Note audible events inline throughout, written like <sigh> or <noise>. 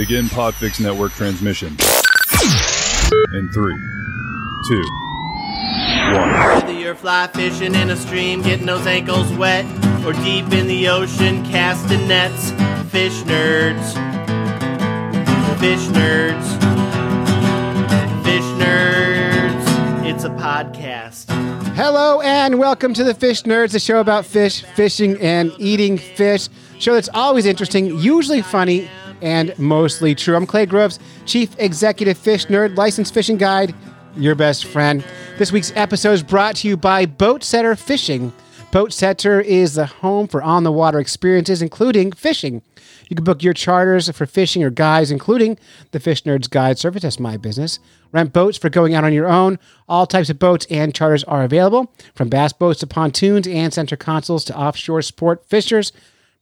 Begin Podfix Network transmission. In three, two, one. Whether you're fly fishing in a stream, getting those ankles wet, or deep in the ocean casting nets, fish nerds. Fish nerds. Fish nerds. It's a podcast. Hello and welcome to the Fish Nerds, a show about fish, fishing, and eating fish. Show that's always interesting, usually funny, and mostly true. I'm Clay Groves, Chief Executive Fish Nerd, licensed fishing guide, your best friend. This week's episode is brought to you by Boatsetter Fishing. Boatsetter is the home for on the water experiences, including fishing. You can book your charters for fishing or guides, including the Fish Nerds Guide service. That's my business. Rent boats for going out on your own. All types of boats and charters are available, from bass boats to pontoons and center consoles to offshore sport fishers.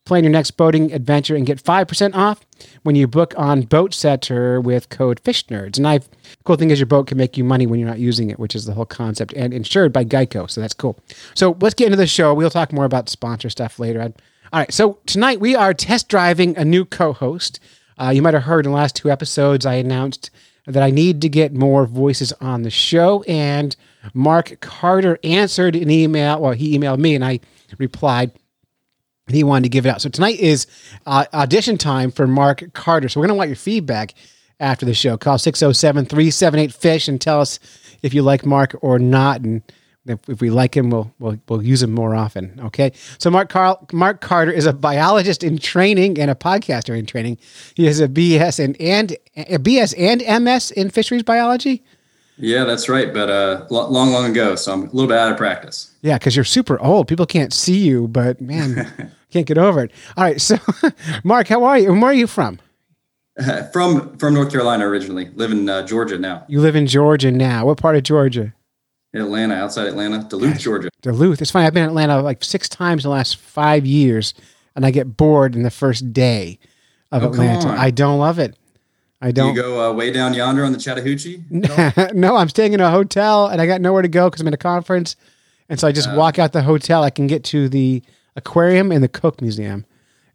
Plan your next boating adventure and get 5% off when you book on Boatsetter with code FishNerds. And I've cool thing is your boat can make you money when you're not using it, which is the whole concept, and insured by Geico. So that's cool. So let's get into the show. We'll talk more about sponsor stuff later. All right. So tonight we are test driving a new co-host. Uh, you might have heard in the last two episodes I announced that I need to get more voices on the show, and Mark Carter answered an email. Well, he emailed me, and I replied he wanted to give it out. So tonight is uh, audition time for Mark Carter. So we're going to want your feedback after the show. Call 607 378 FISH and tell us if you like Mark or not. And if, if we like him, we'll, we'll, we'll use him more often. Okay. So Mark, Carl, Mark Carter is a biologist in training and a podcaster in training. He has a BS and, and a BS and MS in fisheries biology. Yeah, that's right. But uh, long, long ago, so I'm a little bit out of practice. Yeah, because you're super old. People can't see you, but man, <laughs> can't get over it. All right, so <laughs> Mark, how are you? Where are you from? <laughs> from from North Carolina originally. Live in uh, Georgia now. You live in Georgia now. What part of Georgia? Atlanta, outside Atlanta, Duluth, Gosh, Georgia. Duluth. It's funny. I've been in Atlanta like six times in the last five years, and I get bored in the first day of Oh, Atlanta. I don't love it. I Do don't. you go uh, way down yonder on the Chattahoochee? <laughs> <laughs> no, I'm staying in a hotel, and I got nowhere to go because I'm in a conference, and so I Uh. just walk out the hotel. I can get to the aquarium and the Cook Museum,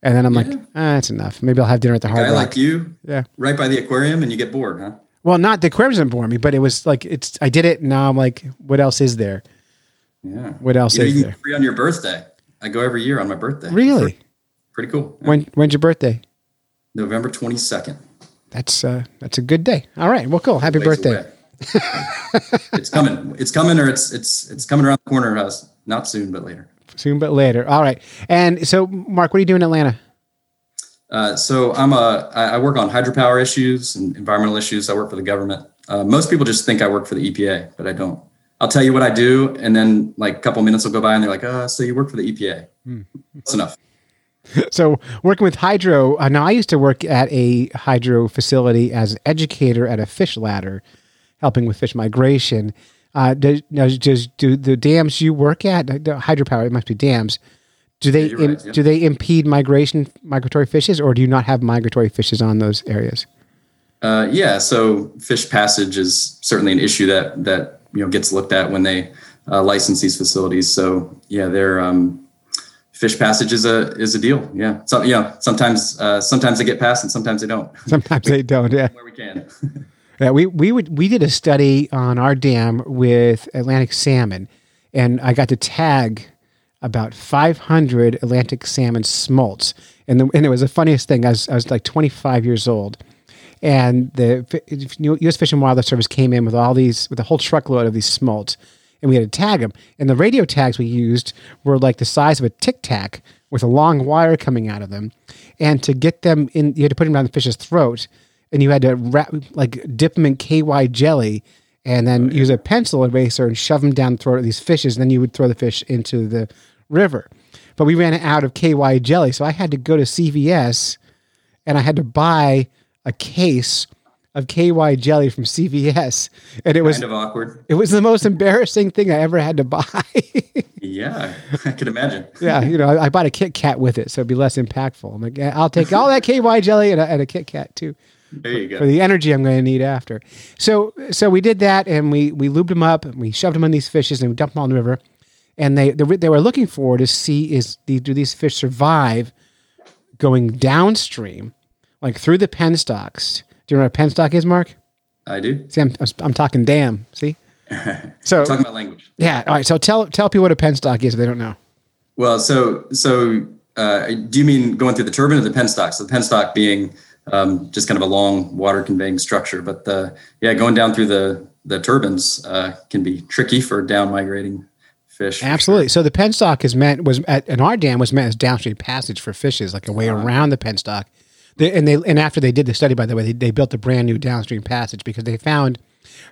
and then I'm like, ah, that's enough. Maybe I'll have dinner at the Hard Guy Rock. like you, Yeah. right by the aquarium, and you get bored, huh? Well, not the aquarium doesn't bore me, but it was like it's. I did it. and Now I'm like, what else is there? Yeah. What else You know, is you there? free on your birthday. I go every year on my birthday. Really? Pretty cool. Yeah. When when's your birthday? November 22nd. That's uh that's a good day. All right. Well, cool. Happy birthday. it's coming. It's coming, or it's it's it's coming around the corner. Uh, not soon, but later. Soon but later. All right. And so, Mark, what are you doing in Atlanta? Uh, so I'm a I work on hydropower issues and environmental issues. I work for the government. Uh, most people just think I work for the EPA, but I don't. I'll tell you what I do, and then like a couple minutes will go by, and they're like, "Uh, so you work for the EPA?" That's enough. <laughs> So, working with hydro. Uh, now, I used to work at a hydro facility as an educator at a fish ladder, helping with fish migration. Uh, does, now, does do the dams you work at the hydropower? It must be dams. Do they you're right, im- yeah. do they impede migration migratory fishes, or do you not have migratory fishes on those areas? Uh, yeah, so fish passage is certainly an issue that that you know gets looked at when they uh, license these facilities. So yeah, they're um, fish passage is a is a deal. Yeah, so yeah, sometimes uh, sometimes they get passed and sometimes they don't. <laughs> Sometimes they don't. Yeah. Where we can. <laughs> Yeah, we we would we did a study on our dam with Atlantic salmon, and I got to tag about 500 Atlantic salmon smolts, and the, and it was the funniest thing. I was I was like 25 years old, and the F- U.S. Fish and Wildlife Service came in with all these with a whole truckload of these smolts, and we had to tag them. And the radio tags we used were like the size of a tic tac with a long wire coming out of them, and to get them in, you had to put them down the fish's throat and you had to wrap, like dip them in KY jelly and then oh, use a pencil eraser and shove them down the throat of these fishes. And then you would throw the fish into the river. But we ran out of KY jelly, so I had to go to CVS and I had to buy a case of KY jelly from CVS, and it was kind of awkward. it was the most embarrassing thing I ever had to buy. <laughs> Yeah, I could imagine. <laughs> yeah, you know, I, I bought a Kit Kat with it, so it'd be less impactful. I'm like, I'll take all that KY jelly and a, and a Kit Kat too. There you go. for the energy I'm going to need after. So so we did that and we we lubed them up and we shoved them on these fishes and we dumped them on the river. And they they, were- they were looking for to see is the, do these fish survive going downstream like through the penstocks. You know what a penstock is, Mark? I do. See, I'm, I'm talking dam. See? <laughs> So, Talking about language. yeah. All right. So tell, tell people what a penstock is if they don't know. Well, so so uh, do you mean going through the turbine or the penstock? So the penstock being um, just kind of a long water conveying structure, but the yeah, going down through the the turbines uh, can be tricky for down migrating fish. Absolutely. So the penstock is meant was at in our dam was meant as downstream passage for fishes, like a way around the penstock. They, and they and after they did the study, by the way, they, they built a brand new downstream passage because they found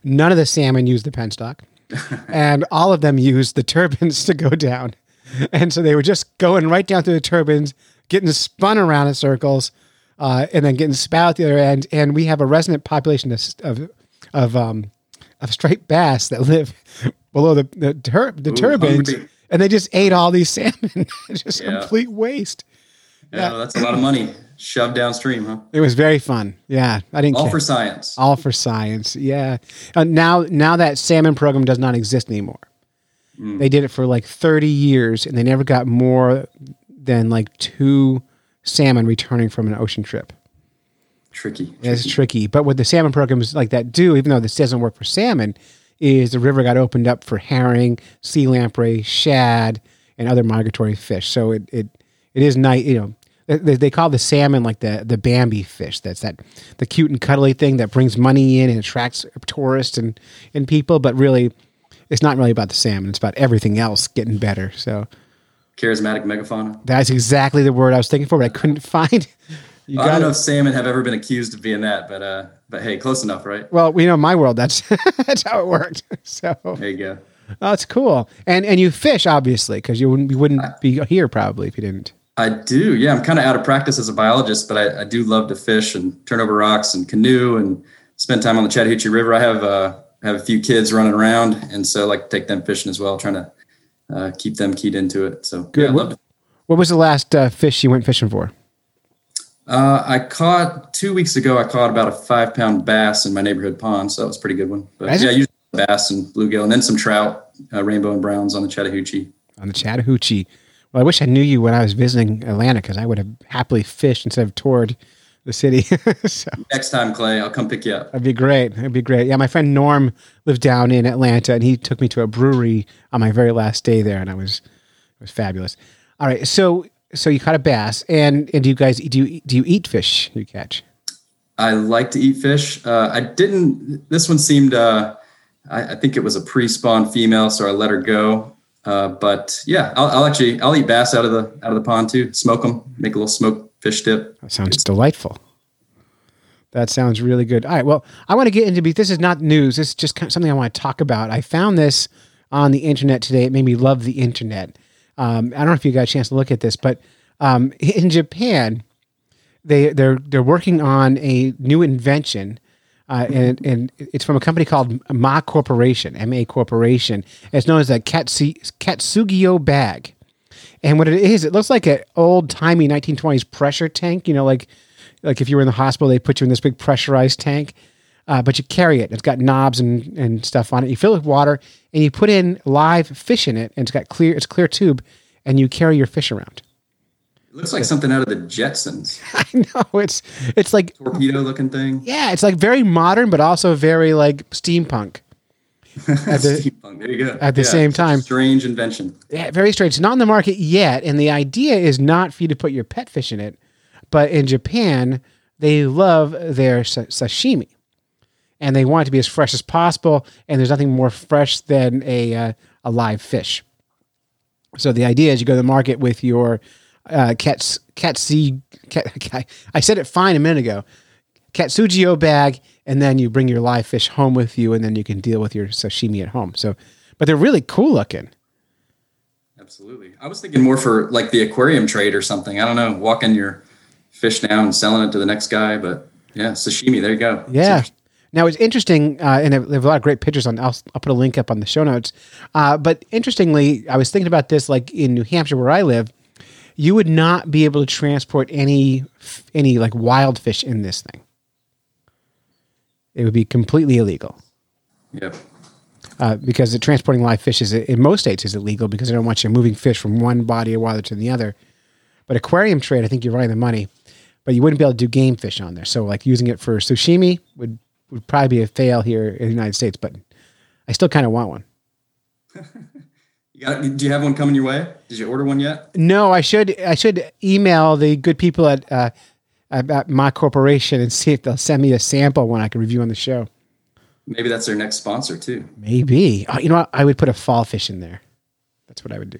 none of the salmon used the penstock, <laughs> and all of them used the turbines to go down. And so they were just going right down through the turbines, getting spun around in circles, uh, and then getting spat out the other end. And we have a resident population of of of, um, of striped bass that live below the the, tur- the turbines, hungry. and they just ate all these salmon. <laughs> just Yeah. complete waste. Yeah, that's a lot of money shoved downstream, huh? It was very fun. Yeah, I didn't All care. for science. all for science. Yeah. Uh, now, now that salmon program does not exist anymore. They did it for like 30 years and they never got more than like two salmon returning from an ocean trip. Tricky. It's tricky. But what the salmon programs like that do, even though this doesn't work for salmon, is the river got opened up for herring, sea lamprey, shad, and other migratory fish. So it it, it is nice, you know. They, they call the salmon like the the Bambi fish. That's that the cute and cuddly thing that brings money in and attracts tourists and and people. But really, it's not really about the salmon. It's about everything else getting better. So Charismatic megafauna. that's exactly the word I was thinking for, but I couldn't <laughs> find. You I don't know it. if salmon have ever been accused of being that, but uh, but hey, close enough, right? Well, you know, my world, that's <laughs> that's how it worked. <laughs> So There you go. Oh, that's cool. And and you fish obviously because you wouldn't you wouldn't be here probably if you didn't. I do. Yeah, I'm kind of out of practice as a biologist, but I, I do love to fish and turn over rocks and canoe and spend time on the Chattahoochee River. I have uh, have a few kids running around, and so I like to take them fishing as well, trying to uh, keep them keyed into it. So Good. yeah, love What was the last uh, fish you went fishing for? Uh, I caught two weeks ago. I caught about a five pound bass in my neighborhood pond, so that was a pretty good one. But Is yeah, usually bass and bluegill, and then some trout, uh, rainbow and browns on the Chattahoochee. On the Chattahoochee. Well, I wish I knew you when I was visiting Atlanta because I would have happily fished instead of toured the city. <laughs> so Next time, Clay, I'll come pick you up. that'd be great. That'd be great. Yeah, my friend Norm lived down in Atlanta, and he took me to a brewery on my very last day there, and I was it was fabulous. All right, so so you caught a bass, and and do you guys do you do you eat fish you catch? I like to eat fish. Uh, I didn't. This one seemed. Uh, I, I think it was a pre-spawn female, so I let her go. Uh, but yeah, I'll, I'll actually I'll eat bass out of the out of the pond too. Smoke them, make a little smoked fish dip. That sounds delightful. That sounds really good. All right. Well, I want to get into this is not news. This is just kind of something I want to talk about. I found this on the internet today. It made me love the internet. Um, I don't know if you got a chance to look at this, but um, in Japan, they they're they're working on a new invention. Uh, and, and it's from a company called Ma Corporation, MA Corporation. It's known as a Katsu, Katsugyo bag. And what it is, it looks like an old timey 1920s pressure tank. You know, like like if you were in the hospital, they put you in this big pressurized tank, uh, but you carry it. It's got knobs and, and stuff on it. You fill it with water, and you put in live fish in it, and it's got clear. It's clear tube, and you carry your fish around. It looks like something out of the Jetsons, <laughs> I know it's it's like torpedo looking thing. yeah, it's like very modern, but also very like steampunk. <laughs> At the, Steampunk, there you go. at the same time. strange invention. Yeah, very strange. It's not in the market yet, and the idea is not for you to put your pet fish in it, but in Japan they love their sa- sashimi, and they want it to be as fresh as possible. And there's nothing more fresh than a uh, a live fish. So the idea is you go to the market with your uh, cats catsi cat, I said it fine a minute ago. Katsugyo bag, and then you bring your live fish home with you, and then you can deal with your sashimi at home. So, but they're really cool looking. Absolutely. I was thinking more for like the aquarium trade or something. I don't know, walking your fish down and selling it to the next guy. But yeah, sashimi. There you go. Yeah. Now it's interesting, uh, and they have a lot of great pictures on. I'll, I'll put a link up on the show notes. Uh, but interestingly, I was thinking about this, like in New Hampshire where I live, you would not be able to transport any any like wild fish in this thing. It would be completely illegal Yep. uh, because the transporting live fish is in most states is illegal because they don't want you moving fish from one body of water to the other. But aquarium trade, I think you're right on the money. but you wouldn't be able to do game fish on there. So like using it for sushimi would would probably be a fail here in the United States, but I still kind of want one. <laughs> You do you have one coming your way? Did you order one yet? No, I should I should email the good people at uh, at my corporation and see if they'll send me a sample one I can review on the show. Maybe that's their next sponsor too. Maybe. Oh, you know what? I would put a fall fish in there. That's what I would do.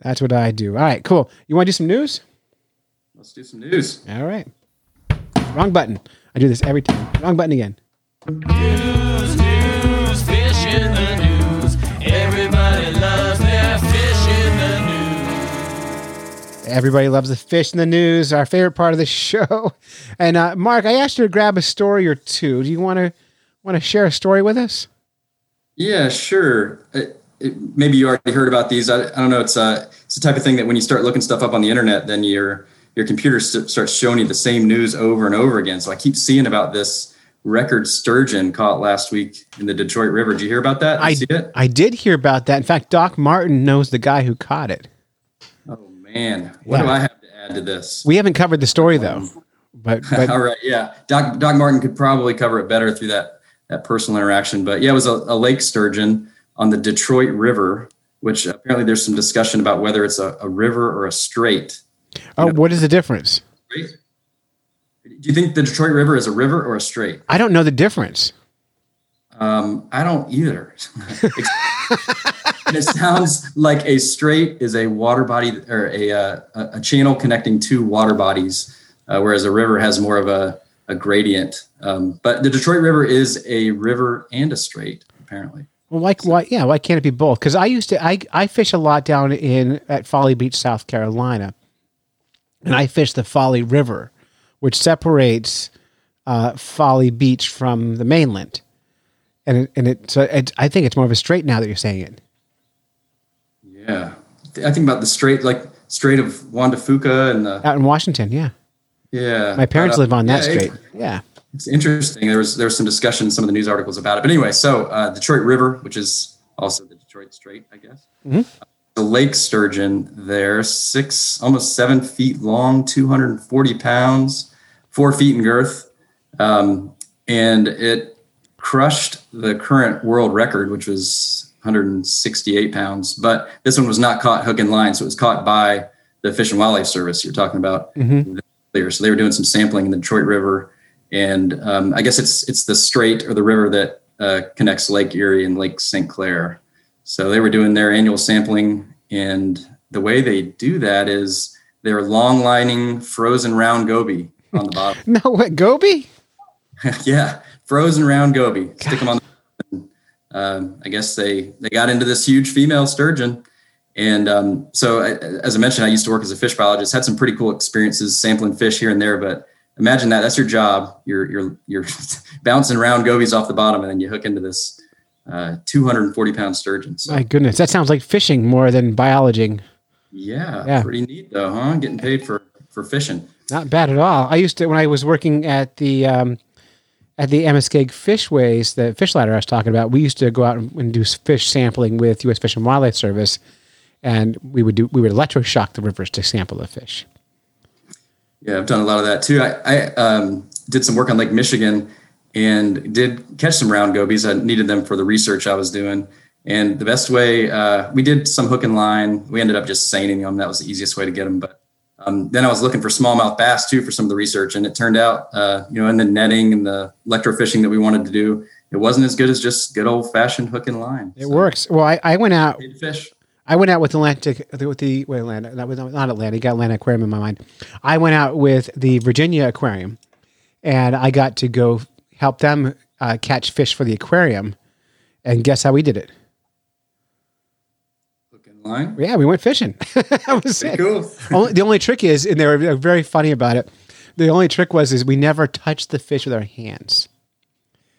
That's what I do. All right, cool. You want to do some news? Let's do some news. All right. Wrong button. I do this every time. Wrong button again. News, Everybody loves the fish in the news, our favorite part of the <laughs> show. And uh, Mark, I asked you to grab a story or two. Do you want to want to share a story with us? Yeah, sure. It, it, maybe you already heard about these. I, I don't know. It's a it's the type of thing that when you start looking stuff up on the internet, then your your computer st- starts showing you the same news over and over again. So I keep seeing about this record sturgeon caught last week in the Detroit River. Did you hear about that? Did I you see it? I did hear about that. In fact, Doc Martin knows the guy who caught it. Man, what do I have to add to this? We haven't covered the story though. But, <laughs> but All right, yeah. Doc Doc Martin could probably cover it better through that that personal interaction. But yeah, it was a, a lake sturgeon on the Detroit River, which apparently there's some discussion about whether it's a, a river or a strait. oh, what is the difference? Right? Do you think the Detroit River is a river or a strait? I don't know the difference. Um, I don't either. <laughs> <laughs> and it sounds like a strait is a water body or a uh, a channel connecting two water bodies, uh, whereas a river has more of a, a gradient. Um, but the Detroit River is a river and a strait, apparently. Well, like why? Yeah, why can't it be both? Because I used to I I fish a lot down in at Folly Beach, South Carolina, and I fish the Folly River, which separates uh, Folly Beach from the mainland, and it, and it so it, I think it's more of a strait now that you're saying it. Yeah, I think about the strait, like Strait of Juan de Fuca, and the Out in Washington, yeah, yeah. my parents uh, live on that yeah, it- strait. Yeah, It's interesting. There was there was some discussion in some of the news articles about it. But anyway, so uh, Detroit River, which is also the Detroit Strait, I guess. The lake sturgeon there, six almost seven feet long, two hundred and forty pounds, four feet in girth, um, and it crushed the current world record, which was 168 pounds. But this one was not caught hook and line, so it was caught by the Fish and Wildlife Service. You're talking about earlier. So they were doing some sampling in the Detroit River, and um, I guess it's it's the strait or the river that uh, connects Lake Erie and Lake St. Clair. So they were doing their annual sampling, and the way they do that is they're long lining frozen round goby on the bottom. <laughs> no, what goby? <laughs> yeah, frozen round goby. Stick them on. The, um, I guess they they got into this huge female sturgeon, and um, so I, as I mentioned, I used to work as a fish biologist. Had some pretty cool experiences sampling fish here and there. But imagine that that's your job. You're you're you're <laughs> bouncing around gobies off the bottom, and then you hook into this uh, 240 pound sturgeon. So My goodness, that sounds like fishing more than biologing. yeah, Yeah. pretty neat though, huh? Getting paid for for fishing. Not bad at all. I used to when I was working at the um, at the Amoskeag Fishways, the fish ladder I was talking about. We used to go out and, and do fish sampling with U.S. Fish and Wildlife Service, and we would do we would electroshock the rivers to sample the fish. Yeah, I've done a lot of that too. I, I um, did some work on Lake Michigan and did catch some round gobies. I needed them for the research I was doing. And the best way, uh, we did some hook and line. We ended up just seining them. That was the easiest way to get them. But um, then I was looking for smallmouth bass too for some of the research. And it turned out, uh, you know, in the netting and the electrofishing that we wanted to do, it wasn't as good as just good old fashioned hook and line. It works. Well, I, I went out. Fish. I went out with Atlantic with the wait, Atlantic. That was not Atlantic. Got Atlantic Aquarium in my mind. I went out with the Virginia Aquarium, and I got to go help them uh, catch fish for the aquarium. And guess how we did it? Line. Yeah, we went fishing. <laughs> that was it. Cool. only, the only trick is, and they were very funny about it. The only trick was is we never touched the fish with our hands,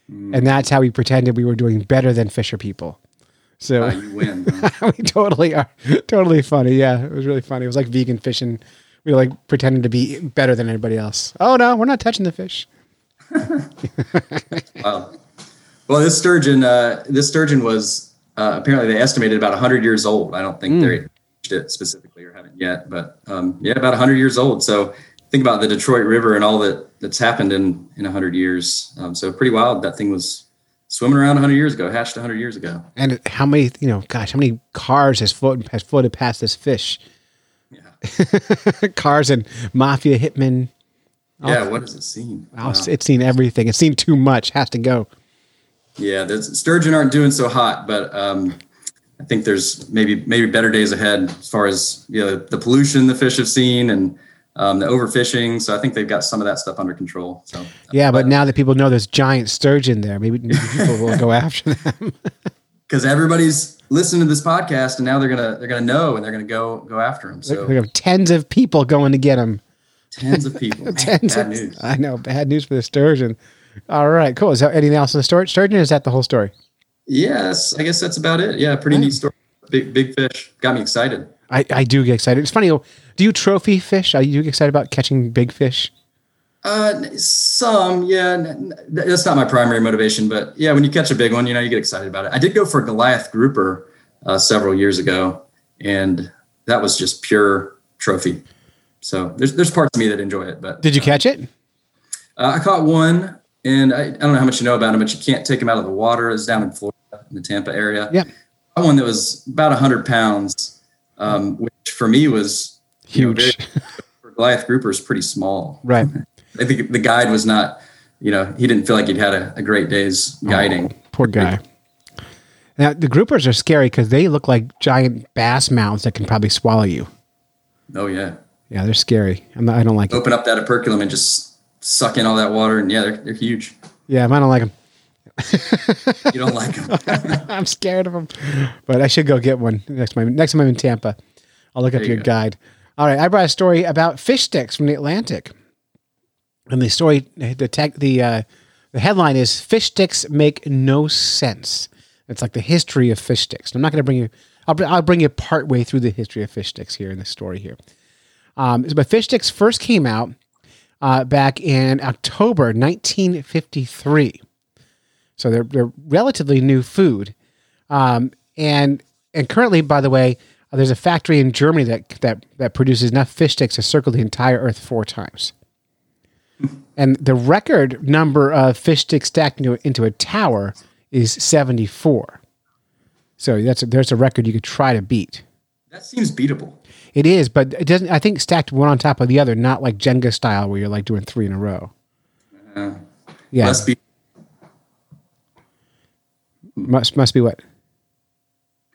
and that's how we pretended we were doing better than fisher people. So Uh, you win. huh? <laughs> we totally are totally funny. Yeah, it was really funny. It was like vegan fishing. We were like pretending to be better than anybody else. Oh no, we're not touching the fish. <laughs> Wow. Well, this sturgeon, uh, this sturgeon was uh, apparently they estimated about 100 years old. I don't think they're it specifically or haven't yet, but um, yeah, about 100 years old. So think about the Detroit River and all that that's happened in in 100 years. Um, so pretty wild. That thing was swimming around 100 years ago, hatched 100 years ago. And how many, you know, gosh, how many cars has floated has floated past this fish? Yeah. <laughs> cars and mafia hitmen. Yeah. What has it seen? Wow. It's seen everything. It's seen too much. Has to go. Yeah, the sturgeon aren't doing so hot, but um, I think there's maybe maybe better days ahead as far as you know the pollution the fish have seen and um, the overfishing. So I think they've got some of that stuff under control. So Yeah, but now that people know there's giant sturgeon there, maybe, maybe people will go after them. <laughs> because everybody's listening to this podcast and now they're gonna they're gonna know and they're gonna go go after them. So we have tens of people going to get them. tens of people. <laughs> Man, Tens bad of- news. I know. Bad news for the sturgeon. All right, cool. Is there anything else in the story? Sturgeon? Is that the whole story? Yes, I guess that's about it. Yeah, pretty neat story. Big big fish. Got me excited. I, I do get excited. It's funny. Do you trophy fish? Are you excited about catching big fish? Uh, some, yeah. That's not my primary motivation, but yeah, when you catch a big one, you know, you get excited about it. I did go for a Goliath grouper uh, several years ago, and that was just pure trophy. So there's there's parts of me that enjoy it, but Did you catch it? uh, I caught one, and I, I don't know how much you know about them, but you can't take them out of the water. It's down in Florida, in the Tampa area. Yeah. Caught one that was about hundred pounds, um, which for me was you know, Huge. very- for Goliath grouper is pretty small. Right. I think the guide was not, you know, he didn't feel like he'd had a, a great day's guiding. Poor guy. Now the groupers are scary because they look like giant bass mouths that can probably swallow you. Oh yeah, Yeah, they're scary. I'm not, I don't like it. open up that operculum and just suck in all that water, and yeah, they're, they're huge. Yeah, I don't like them. <laughs> You don't like them. <laughs> I'm scared of them, but I should go get one next time. Next time I'm in Tampa, I'll look up you your go. guide. All right, I brought a story about fish sticks from the Atlantic, and the story, the tech, the uh, the headline is "Fish sticks make no sense." It's like the history of fish sticks. I'm not going to bring you. I'll, I'll bring you part way through the history of fish sticks here in this story here. Um, but fish sticks first came out uh, back in October 1953. So they're they're relatively new food, um, and and currently, by the way, uh, there's a factory in Germany that that that produces enough fish sticks to circle the entire Earth four times. And the record number of fish sticks stacked into, into a tower is 74. So that's a, there's a record you could try to beat. that seems beatable. It is, but it doesn't. I think stacked one on top of the other, not like Jenga style where you're like doing three in a row. yeah, Less be- must must be what?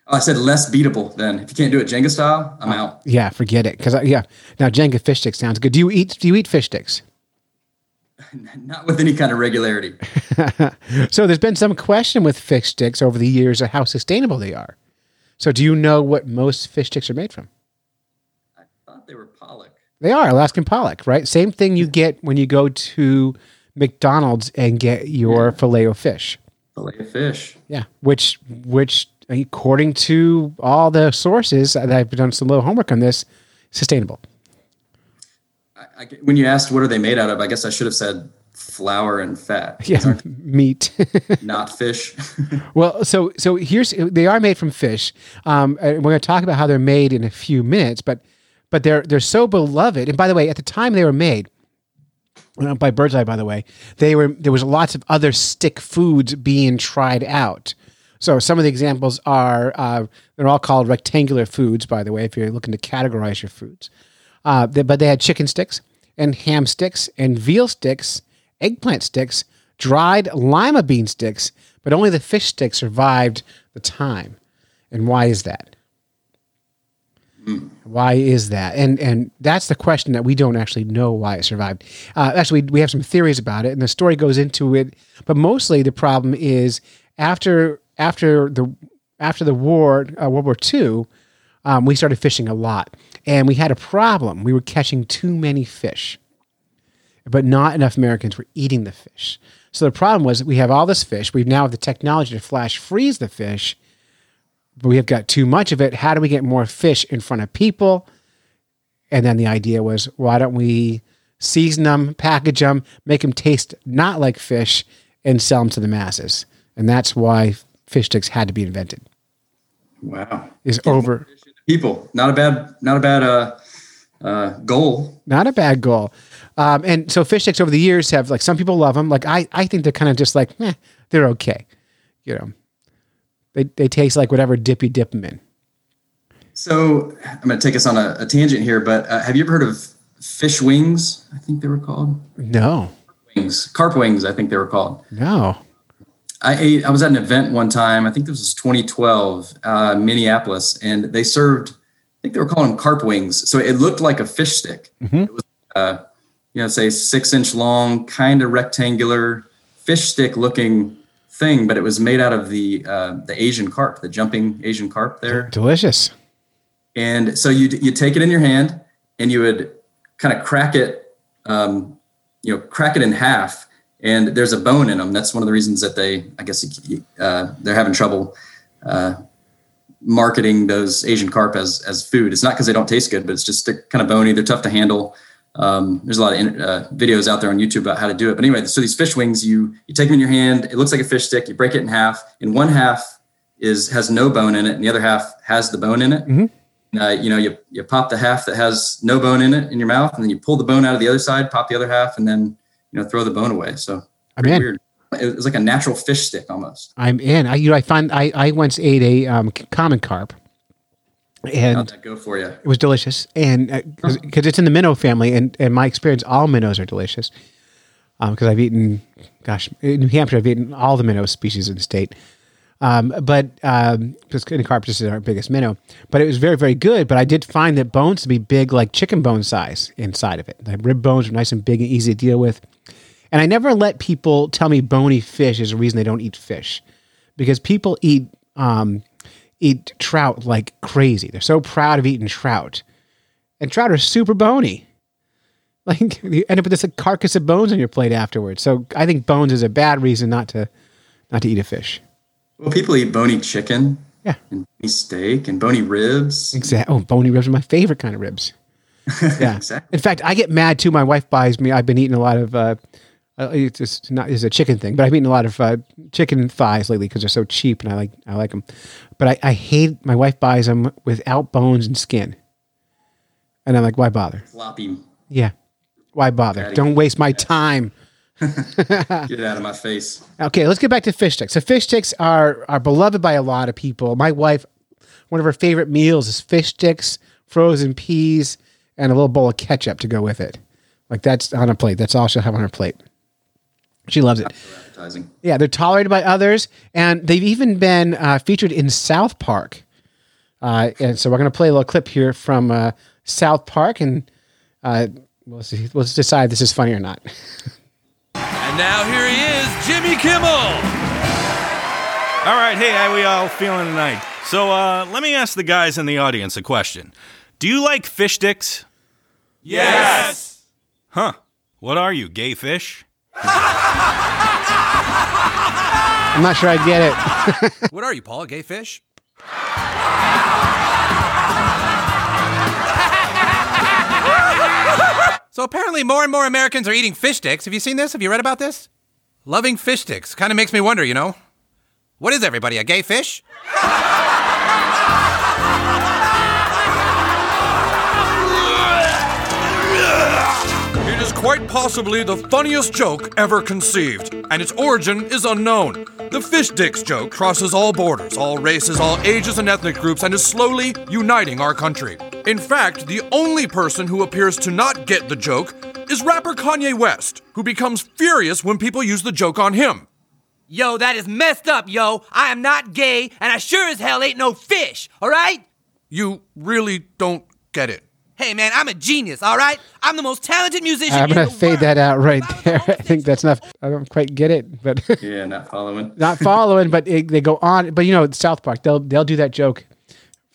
oh, I said less beatable. Then if you can't do it Jenga style, I'm uh, out. Yeah, forget it. Because yeah, now Jenga fish sticks sounds good. Do you eat? Do you eat fish sticks? <laughs> Not with any kind of regularity. <laughs> So there's been some question with fish sticks over the years of how sustainable they are. So do you know what most fish sticks are made from? They were pollock. They are Alaskan pollock, right? Same thing you get when you go to McDonald's and get your filet o fish. Fillet of fish. Yeah, which which according to all the sources that I've done some little homework on this, sustainable. I, I, when you asked what are they made out of, I guess I should have said flour and fat. <laughs> Yeah, meat. <laughs> Not fish. <laughs> Well, so so here's they are made from fish. Um, we're going to talk about how they're made in a few minutes, but but they're they're so beloved. And by the way, at the time they were made uh, by Birds Eye, by the way, they were there was lots of other stick foods being tried out. So some of the examples are uh, they're all called rectangular foods. By the way, if you're looking to categorize your foods, uh, they, but they had chicken sticks and ham sticks and veal sticks, eggplant sticks, dried lima bean sticks, but only the fish stick survived the time. And why is that? Why is that? And and that's the question that we don't actually know why it survived. Uh, actually, we, we have some theories about it, and the story goes into it. But mostly, the problem is after after the after the war, uh, World War II, um, we started fishing a lot, and we had a problem. We were catching too many fish, but not enough Americans were eating the fish. So the problem was we have all this fish. We now have the technology to flash freeze the fish, we have got too much of it. How do we get more fish in front of people? And then the idea was, why don't we season them, package them, make them taste not like fish, and sell them to the masses? And that's why fish sticks had to be invented. wow. Is over. people. Not a bad, not a bad uh, uh, goal. Not a bad goal. Um, and so fish sticks over the years have like some people love them. Like I, I think they're kind of just like, eh, they're okay. You know, they, they taste like whatever dip you dip them in. So I'm going to take us on a, a tangent here, but uh, have you ever heard of fish wings? I think they were called No, wings, carp wings. I think they were called. no. I ate, I was at an event one time. I think this was 2012, uh, Minneapolis, and they served. I think they were calling them carp wings. So it looked like a fish stick. It was, uh, you know, say six inch long, kind of rectangular fish stick looking thing, but it was made out of the uh, the Asian carp, the jumping Asian carp there. Delicious. And so you you take it in your hand and you would kind of crack it, um, you know, crack it in half. And there's a bone in them. That's one of the reasons that they, I guess, uh, they're having trouble uh, marketing those Asian carp as as food. It's not because they don't taste good, but it's just kind of bony. They're tough to handle. Um, there's a lot of uh, videos out there on YouTube about how to do it. But anyway, so these fish wings, you you take them in your hand. It looks like a fish stick. You break it in half. And one half is has no bone in it, and the other half has the bone in it. Uh, you know, you you pop the half that has no bone in it in your mouth, and then you pull the bone out of the other side, pop the other half, and then you know throw the bone away. So I'm in. weird. It was like a natural fish stick almost. I'm in. I, you know, I find I, I once ate a um, common carp, and go for you? it was delicious. And because it's in the minnow family, and in my experience, all minnows are delicious. Because I've eaten, gosh, in New Hampshire, I've eaten all the minnow species in the state. Um, but um, because carp is our biggest minnow, but it was very, very good. But I did find that bones to be big, like chicken bone size inside of it. The rib bones are nice and big and easy to deal with. And I never let people tell me bony fish is a reason they don't eat fish, because people eat um, eat trout like crazy. They're so proud of eating trout, and trout are super bony. <laughs> Like you end up with this like, carcass of bones on your plate afterwards. So I think bones is a bad reason not to not to eat a fish. Well, people eat bony chicken Yeah, and bony steak and bony ribs. exactly. Oh, bony ribs are my favorite kind of ribs. <laughs> Yeah. Exactly. In fact, I get mad too. My wife buys me. I've been eating a lot of. Uh, uh, it's just not it's a chicken thing, but I've eaten a lot of uh, chicken thighs lately because they're so cheap, and I like I like them. But I, I hate my wife buys them without bones and skin, and I'm like, why bother? Floppy. Yeah, why bother? Don't waste my time. <laughs> Get it out of my face. Okay, let's get back to fish sticks. So fish sticks are are beloved by a lot of people. My wife, one of her favorite meals is fish sticks, frozen peas, and a little bowl of ketchup to go with it. Like that's on a plate. That's all she'll have on her plate. She loves it. Advertising. Yeah, they're tolerated by others, and they've even been uh, featured in South Park. Uh, and so we're going to play a little clip here from uh, South Park, and uh, we'll see, we'll decide if this is funny or not. <laughs> And now here he is, Jimmy Kimmel. All right, hey, how we all feeling tonight? So, uh, let me ask the guys in the audience a question. Do you like fish sticks? Yes. Huh. What are you, gay fish? <laughs> I'm not sure I get it. <laughs> What are you, Paul? A gay fish? so apparently, more and more Americans are eating fish sticks. Have you seen this? Have you read about this? Loving fish sticks kind of makes me wonder. You know, what is everybody? A gay fish? Quite possibly the funniest joke ever conceived, and its origin is unknown. The fish dicks joke crosses all borders, all races, all ages, and ethnic groups, and is slowly uniting our country. In fact, the only person who appears to not get the joke is rapper Kanye West, who becomes furious when people use the joke on him. Yo, that is messed up, yo. I am not gay, and I sure as hell ain't no fish, alright? You really don't get it. Hey, man, I'm a genius, alright? I'm the most talented musician I'm going to fade world. that out right there. <laughs> I think that's enough. I don't quite get it, but <laughs> Yeah, not following. not following. But it, they go on. But you know, South Park, they'll they'll do that joke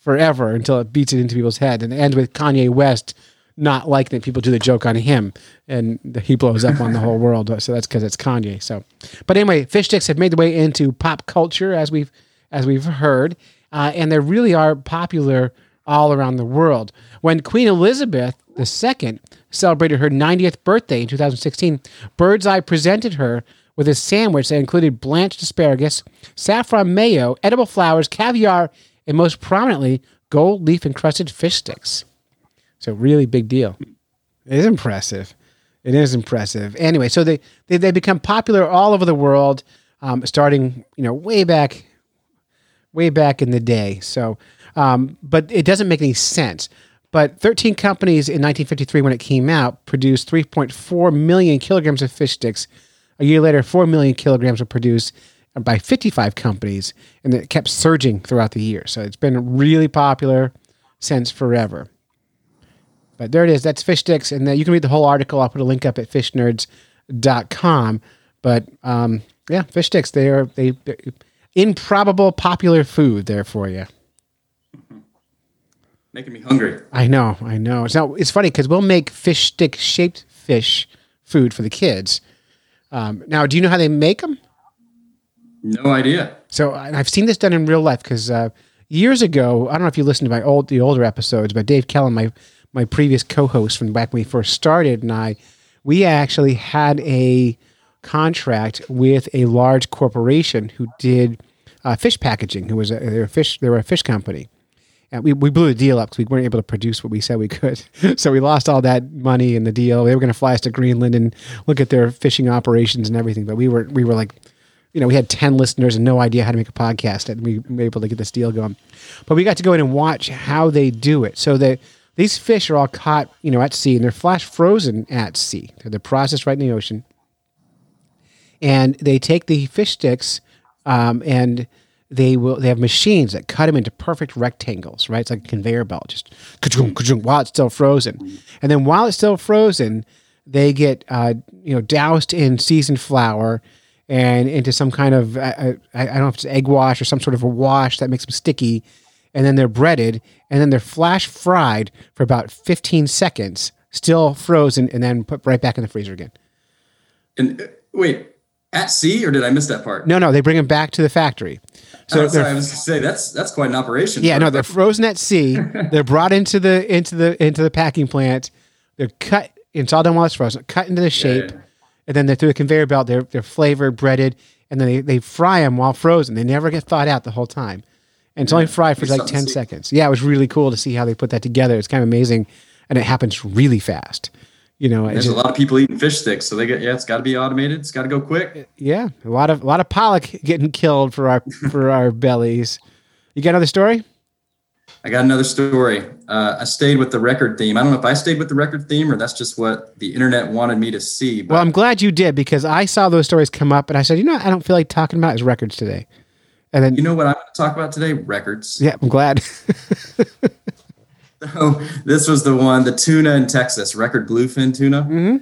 forever until it beats it into people's head, and it ends with Kanye West not liking that people do the joke on him, and he blows up on the whole world. So that's because it's Kanye. So, but anyway, fish sticks have made their way into pop culture as we've as we've heard, uh, and they really are popular all around the world. When Queen Elizabeth II celebrated her 90th birthday in 2016, Birds Eye presented her with a sandwich that included blanched asparagus, saffron mayo, edible flowers, caviar, and most prominently, gold leaf encrusted fish sticks. So really big deal. It is impressive. It is impressive. Anyway, so they they, they become popular all over the world, um, starting you know way back, way back in the day. So, um, but it doesn't make any sense. But 13 companies in 1953, when it came out, produced 3.4 million kilograms of fish sticks. A year later, 4 million kilograms were produced by 55 companies, and it kept surging throughout the year. So it's been really popular since forever. But there it is. That's fish sticks. And uh, you can read the whole article. I'll put a link up at fishnerds.com. But um, yeah, fish sticks, they are they improbable popular food there for you. Making me hungry. I know, I know. It's not, it's funny because we'll make fish stick shaped fish food for the kids. Um, now, do you know how they make them? No idea. So and I've seen this done in real life because uh, years ago, I don't know if you listened to my old the older episodes, but Dave Kellen, my my previous co-host from back when we first started, and I, we actually had a contract with a large corporation who did uh, fish packaging. Who was a, they were a fish they were a fish company. And we, we blew the deal up because we weren't able to produce what we said we could. <laughs> so we lost all that money in the deal. They were going to fly us to Greenland and look at their fishing operations and everything. But we were we were like you know, we had 10 listeners and no idea how to make a podcast and we were able to get this deal going. But we got to go in and watch how they do it. So they, these fish are all caught, you know, at sea and they're flash frozen at sea. They're, they're processed right in the ocean. And they take the fish sticks um, and they will they have machines that cut them into perfect rectangles, right? It's like a conveyor belt, just ka-chung, ka-chung, while it's still frozen. And then while it's still frozen, they get uh, you know doused in seasoned flour and into some kind of I, I, I don't know if it's egg wash or some sort of a wash that makes them sticky, and then they're breaded and then they're flash fried for about 15 seconds, still frozen, and then put right back in the freezer again. And uh, wait, at sea, or did I miss that part? No, no, they bring them back to the factory. So So they're I was going to say that's that's quite an operation. Yeah, no, they're <laughs> frozen at sea. <laughs> they're brought into the into the into the packing plant. They're cut. It's all done while it's frozen. Cut into the shape, yeah. and then they're through the conveyor belt. They're they're flavored, breaded, and then they, they fry them while frozen. They never get thawed out the whole time, and it's only fried for It's like ten seconds. Yeah, it was really cool to see how they put that together. It's kind of amazing, and it happens really fast. You know, There's a lot of people eating fish sticks, so they get yeah, it's got to be automated. It's got to go quick. yeah, a lot of a lot of pollock getting killed for our <laughs> for our bellies. You got another story? I got another story. Uh, I stayed with the record theme. I don't know if I stayed with the record theme or that's just what the internet wanted me to see. But Well, I'm glad you did because I saw those stories come up, and I said, you know, what? I don't feel like talking about his records today. And then, you know what I'm going to talk about today? Records. yeah, I'm glad. <laughs> So <laughs> this was the one, the tuna in Texas, record bluefin tuna. Mm-hmm.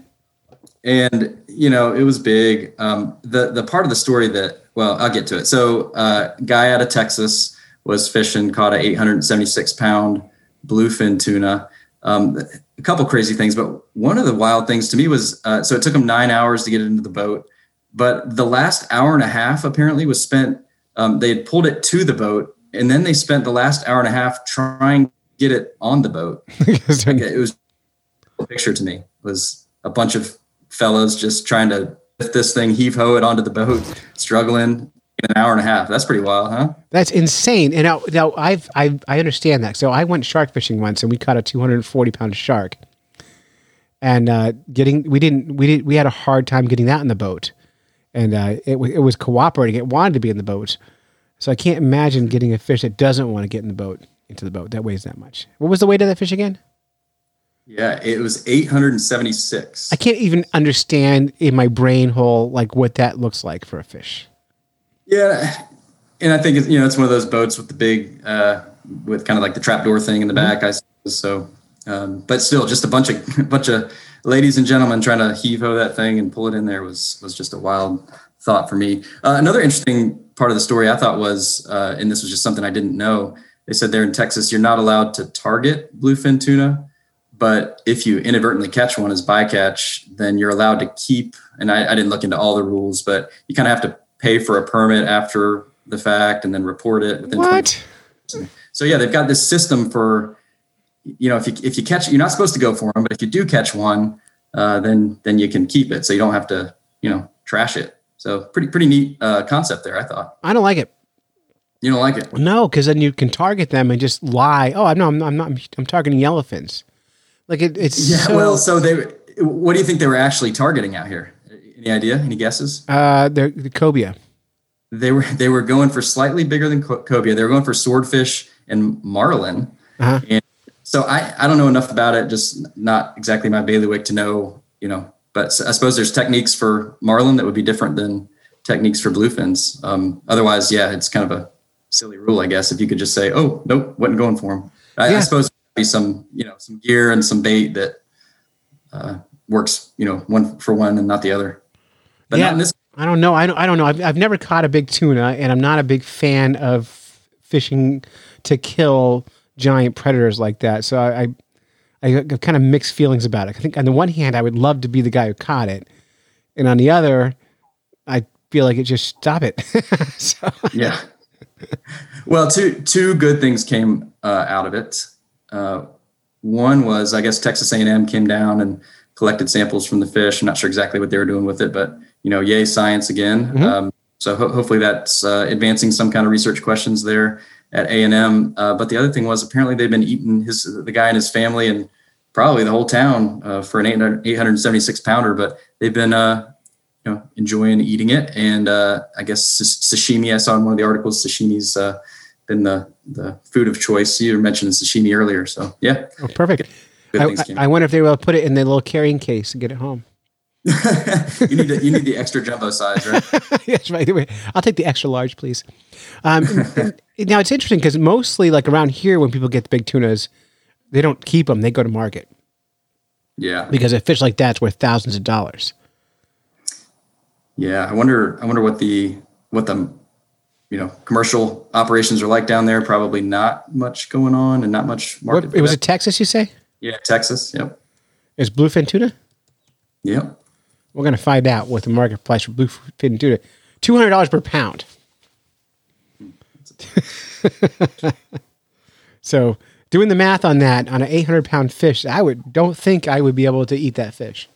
And you know, it was big. Um, the the part of the story that well, I'll get to it. So, uh, guy out of Texas was fishing, caught a 876 pound bluefin tuna. Um, a couple crazy things, but one of the wild things to me was uh, so it took him nine hours to get into the boat, but the last hour and a half apparently was spent. Um, they had pulled it to the boat, and then they spent the last hour and a half trying get it on the boat. <laughs> Like, it was a picture to me was a bunch of fellows just trying to lift this thing, heave ho it onto the boat, struggling in an hour and a half. That's pretty wild, huh? That's insane. And now, now I've, I, I understand that. So I went shark fishing once, and we caught a 240 pound shark. And uh, getting, we didn't, we did, we had a hard time getting that in the boat, and uh, it it was cooperating. It wanted to be in the boat, so I can't imagine getting a fish that doesn't want to get in the boat into the boat that weighs that much. What was the weight of that fish again? Yeah, it was 876. I can't even understand in my brain hole like what that looks like for a fish. Yeah, and I think it's you know it's one of those boats with the big uh, with kind of like the trapdoor thing in the back. I suppose so, um, but still, just a bunch of a <laughs> bunch of ladies and gentlemen trying to heave ho that thing and pull it in there was was just a wild thought for me. Uh, another interesting part of the story I thought was, uh, and this was just something I didn't know. They said there in Texas you're not allowed to target bluefin tuna, but if you inadvertently catch one as bycatch, then you're allowed to keep. And I, I didn't look into all the rules, but you kind of have to pay for a permit after the fact and then report it within 20 What? so yeah, they've got this system for, you know, if you if you catch, you're not supposed to go for them, but if you do catch one, uh, then then you can keep it, so you don't have to, you know, trash it. So pretty pretty neat uh, concept there, I thought. I don't like it. You don't like it? No, because then you can target them and just lie. Oh, no, I'm not. I'm, not, I'm targeting elephants. Like it, it's Yeah. so, well, so they. What do you think they were actually targeting out here? Any idea? Any guesses? uh, they're the cobia. They were they were going for slightly bigger than co- cobia. They were going for swordfish and marlin. Uh-huh. And so I, I don't know enough about it. Just not exactly my bailiwick to know. You know, but I suppose there's techniques for marlin that would be different than techniques for bluefins. Um, otherwise, yeah, it's kind of a silly rule, I guess. If you could just say, "Oh, nope, wasn't going for him." I, Yeah. I suppose be some you know some gear and some bait that uh, works. You know, one for one and not the other. But Yeah. not in this I don't know. I don't. I don't know. I've, I've never caught a big tuna, and I'm not a big fan of fishing to kill giant predators like that. So I, I, I have kind of mixed feelings about it. I think on the one hand, I would love to be the guy who caught it, and on the other, I feel like it just stop it. <laughs> so, yeah. <laughs> well, two two good things came uh, out of it. Uh, one was, I guess, Texas A&M came down and collected samples from the fish. I'm not sure exactly what they were doing with it, but you know, yay science again. Um, so ho- hopefully that's uh, advancing some kind of research questions there at A&M. Uh, but the other thing was apparently they've been eating his the guy and his family and probably the whole town uh, for an 800, 876 pounder, but they've been uh, you know enjoying eating it and uh, i guess sashimi i saw in one of the articles sashimi's uh, been the the food of choice you mentioned sashimi earlier so yeah oh, perfect. I, I, wonder if they will put it in the little carrying case and get it home. <laughs> you need to, you need the extra jumbo size right <laughs> yes, right. Anyway, I'll take the extra large, please. Um, and- <laughs> and now it's interesting because mostly, like around here, when people get the big tunas, they don't keep them; they go to market yeah because a fish like that's worth thousands of dollars. Yeah i wonder i wonder what the what the you know commercial operations are like down there probably not much going on and not much market What, it was it Texas, you say? yeah texas yep Is bluefin tuna? yep We're going to find out what the market price for bluefin tuna. Two hundred dollars per pound. <laughs> so, doing the math on that on an eight hundred pound fish, I would don't think I would be able to eat that fish.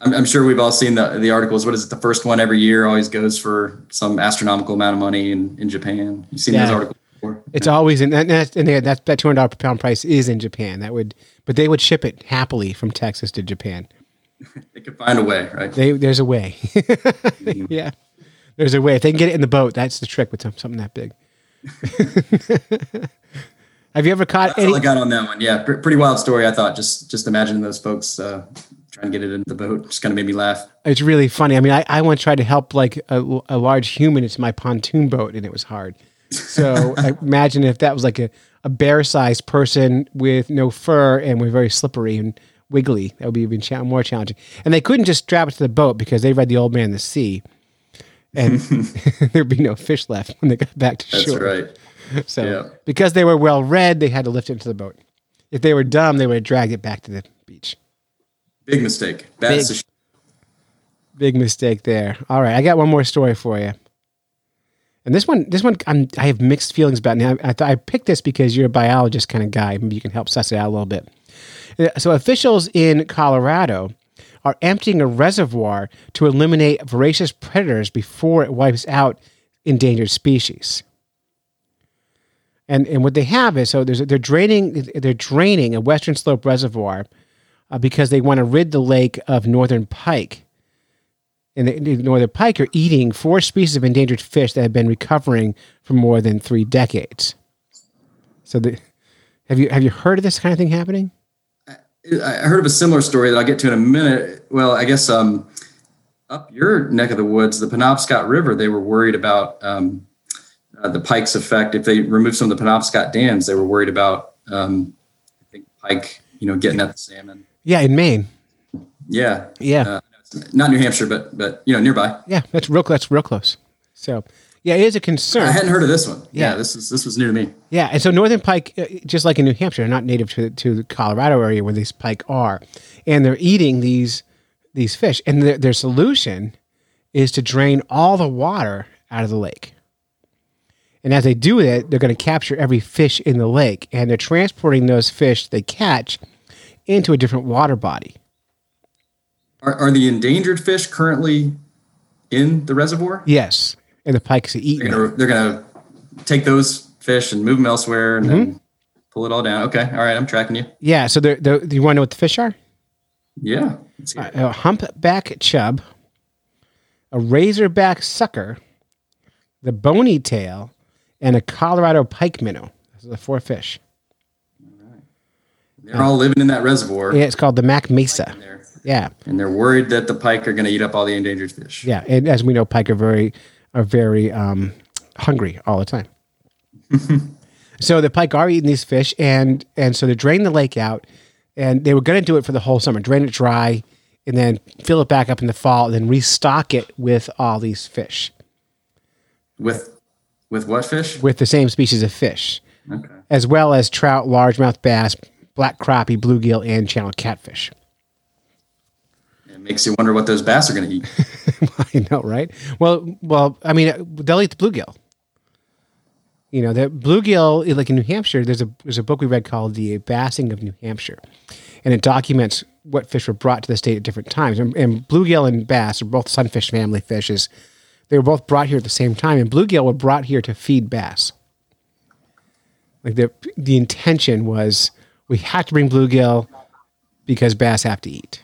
I'm, I'm sure we've all seen the, the articles. What is it? The first one every year always goes for some astronomical amount of money in, in Japan. You've seen those articles before? It's always in and that's, and that's that two hundred dollars per pound price is in Japan. That would, but they would ship it happily from Texas to Japan. <laughs> They could find a way, right? They, there's a way. <laughs> yeah, there's a way. If they can get it in the boat, that's the trick with some- something that big. <laughs> Have you ever caught That's any? all I got on that one. Yeah, pr- pretty wild story. I thought just just imagining those folks uh, trying to get it into the boat It's kind of made me laugh. It's really funny. I mean, I, I once tried to help like a, a large human into my pontoon boat, and it was hard. So <laughs> I imagine if that was like a, a bear-sized person with no fur and were very slippery and wiggly, that would be even cha- more challenging. And they couldn't just strap it to the boat because they read the old man in the sea, and <laughs> <laughs> there'd be no fish left when they got back to That's shore. right. So Yeah. because they were well read, they had to lift it into the boat. If they were dumb, they would have dragged it back to the beach. Big mistake. Big. Big mistake there. All right, I got one more story for you. And this one, this one, I'm, I have mixed feelings about. Now, I, thought I picked this because you're a biologist kind of guy. Maybe you can help suss it out a little bit. Uh, So, officials in Colorado are emptying a reservoir to eliminate voracious predators before it wipes out endangered species. And and what they have is so there's they're draining they're draining a Western Slope reservoir uh, because they want to rid the lake of northern pike. And the, the northern pike are eating four species of endangered fish that have been recovering for more than three decades. So, the, have you have you heard of this kind of thing happening? I heard of a similar story that I'll get to in a minute. Well, I guess um, up your neck of the woods, the Penobscot River, they were worried about um, uh, the pike's effect. If they removed some of the Penobscot dams, they were worried about, um, I think, pike, you know, getting at the salmon. Yeah, in Maine. Yeah. Yeah. Uh, not New Hampshire, but but you know, nearby. Yeah, that's real. That's real close. So, yeah, it is a concern. I hadn't heard of this one. Yeah. Yeah, this is this was new to me. Yeah, and so northern pike, uh, just like in New Hampshire, are not native to to the Colorado area where these pike are, and they're eating these these fish. And their, their solution is to drain all the water out of the lake. And as they do it, they're going to capture every fish in the lake, and they're transporting those fish they catch into a different water body. Are, are the endangered fish currently in the reservoir? Yes, and the pikes are They're eating. they're gonna take those fish and move them elsewhere and Mm-hmm. then pull it all down. Okay, all right, I'm tracking you. Yeah. So they're, they're, do you want to know what the fish are? Yeah. Let's hear it. A humpback chub, a razorback sucker, the bony tail, and a Colorado pike minnow. Those are the four fish. They're all living in that reservoir, Yeah, it's called the Mack Mesa. Yeah. and they're worried that the pike are going to eat up all the endangered fish. Yeah, and as we know, pike are very are very um, hungry all the time. <laughs> so the pike are eating these fish, and and so they drain the lake out, and they were going to do it for the whole summer, drain it dry, and then fill it back up in the fall, and then restock it with all these fish, With with what fish? with the same species of fish, Okay. as well as trout, largemouth bass, black crappie, bluegill, and channel catfish. It makes you wonder what those bass are going to eat. <laughs> I know, right? Well, well, I mean, they'll eat the bluegill. You know, the bluegill, eh, like in New Hampshire, there's a there's a book we read called "The Bassing of New Hampshire," and it documents what fish were brought to the state at different times. And, and bluegill and bass are both sunfish family fishes. They were both brought here at the same time, and bluegill were brought here to feed bass. Like the the intention was, we have to bring bluegill because bass have to eat.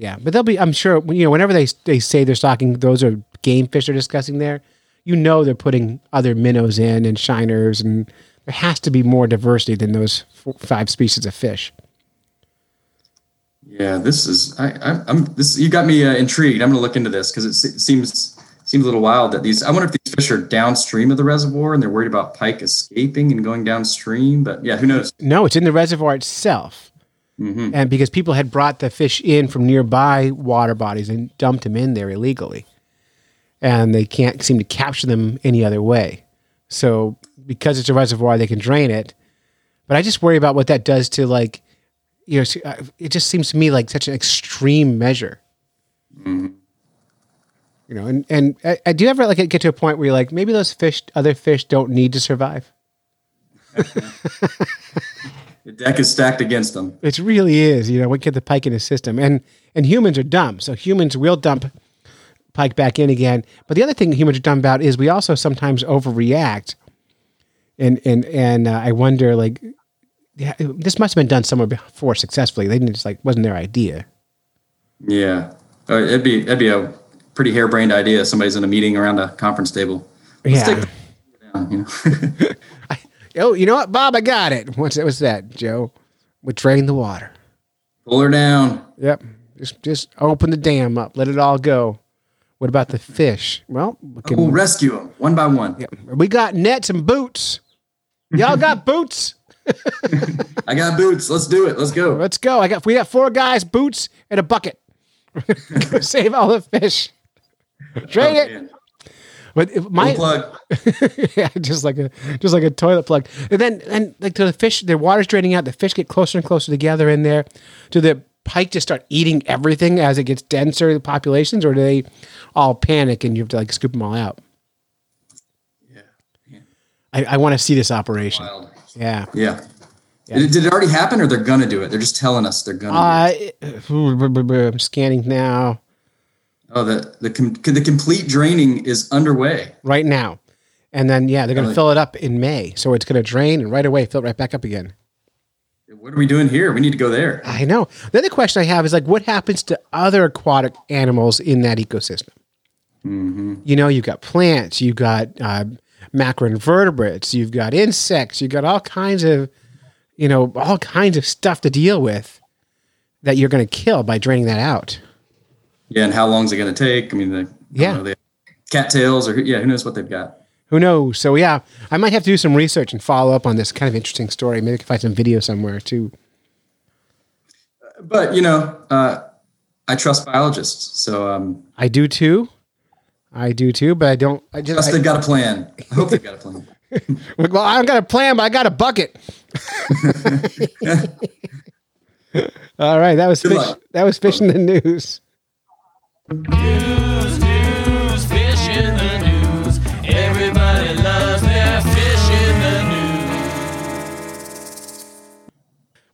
Yeah, but they'll be. I'm sure you know whenever they they say they're stocking, those are game fish they're discussing there. You know they're putting other minnows in and shiners, and there has to be more diversity than those four, five species of fish. Yeah, this is I, I I'm this you got me uh, intrigued. I'm going to look into this because it se- seems seems a little wild that these. I wonder if these fish are downstream of the reservoir and they're worried about pike escaping and going downstream. But yeah, who knows? No, it's in the reservoir itself, mm-hmm. and because people had brought the fish in from nearby water bodies and dumped them in there illegally, and they can't seem to capture them any other way. So because it's a reservoir, they can drain it. But I just worry about what that does to like, you know, it just seems to me like such an extreme measure. Mm-hmm. You know, and and do you ever like get to a point where you're like, maybe those fish, other fish, don't need to survive? <laughs> The deck is stacked against them. It really is. You know, we get the pike in the system, and and humans are dumb. So humans will dump pike back in again. But the other thing humans are dumb about is we also sometimes overreact, and and and uh, I wonder like, yeah, this must have been done somewhere before successfully. They didn't just like wasn't their idea. Yeah, Uh, it'd be it'd be a pretty harebrained idea. Somebody's in a meeting around a conference table. Let's Yeah. down, you know? <laughs> <laughs> Oh, you know what, Bob? I got it. What's that? What's that, Joe? We drain the water. Pull her down. Yep. Just just open the dam up. Let it all go. What about the fish? Well, we can- We'll rescue them one by one. Yep. we got nets and boots. Y'all got <laughs> boots? I got boots. Let's do it. Let's go. Let's go. I got we got four guys, boots, and a bucket. Save all the fish. Drain it. But my plug. <laughs> yeah, just like a just like a toilet plug. And then and like to the fish, their water's draining out. The fish get closer and closer together in there. Do the pike just start eating everything as it gets denser? The populations, or do they all panic and you have to like scoop them all out? Yeah. I, I want to see this operation. Wild. Yeah. Yeah. Did, did it already happen or they're gonna do it? They're just telling us they're gonna do it. Uh, I'm scanning now. Oh, the the com- the complete draining is underway. right now. And then, yeah, they're going to fill it up in May. So it's going to drain and right away fill it right back up again. What are we doing here? We need to go there. I know. The other question I have is like, what happens to other aquatic animals in that ecosystem? You know, you've got plants, you've got uh, macroinvertebrates, you've got insects, you've got all kinds of, you know, all kinds of stuff to deal with that you're going to kill by draining that out. Yeah, and how long is it going to take? I mean, the Yeah. know, cattails or yeah, who knows what they've got. Who knows? So yeah, I might have to do some research and follow up on this kind of interesting story. Maybe I can find some video somewhere too. But you know, uh, I trust biologists, so um, I do too. I do too, but I don't. I trust just. they've got a plan. I hope they've got a plan. <laughs> Well, I don't got a plan, but I got a bucket. <laughs> <laughs> All right, that was Good fish. luck. That was fish in the news. News, news, fish in the news. Everybody loves their fish in the news.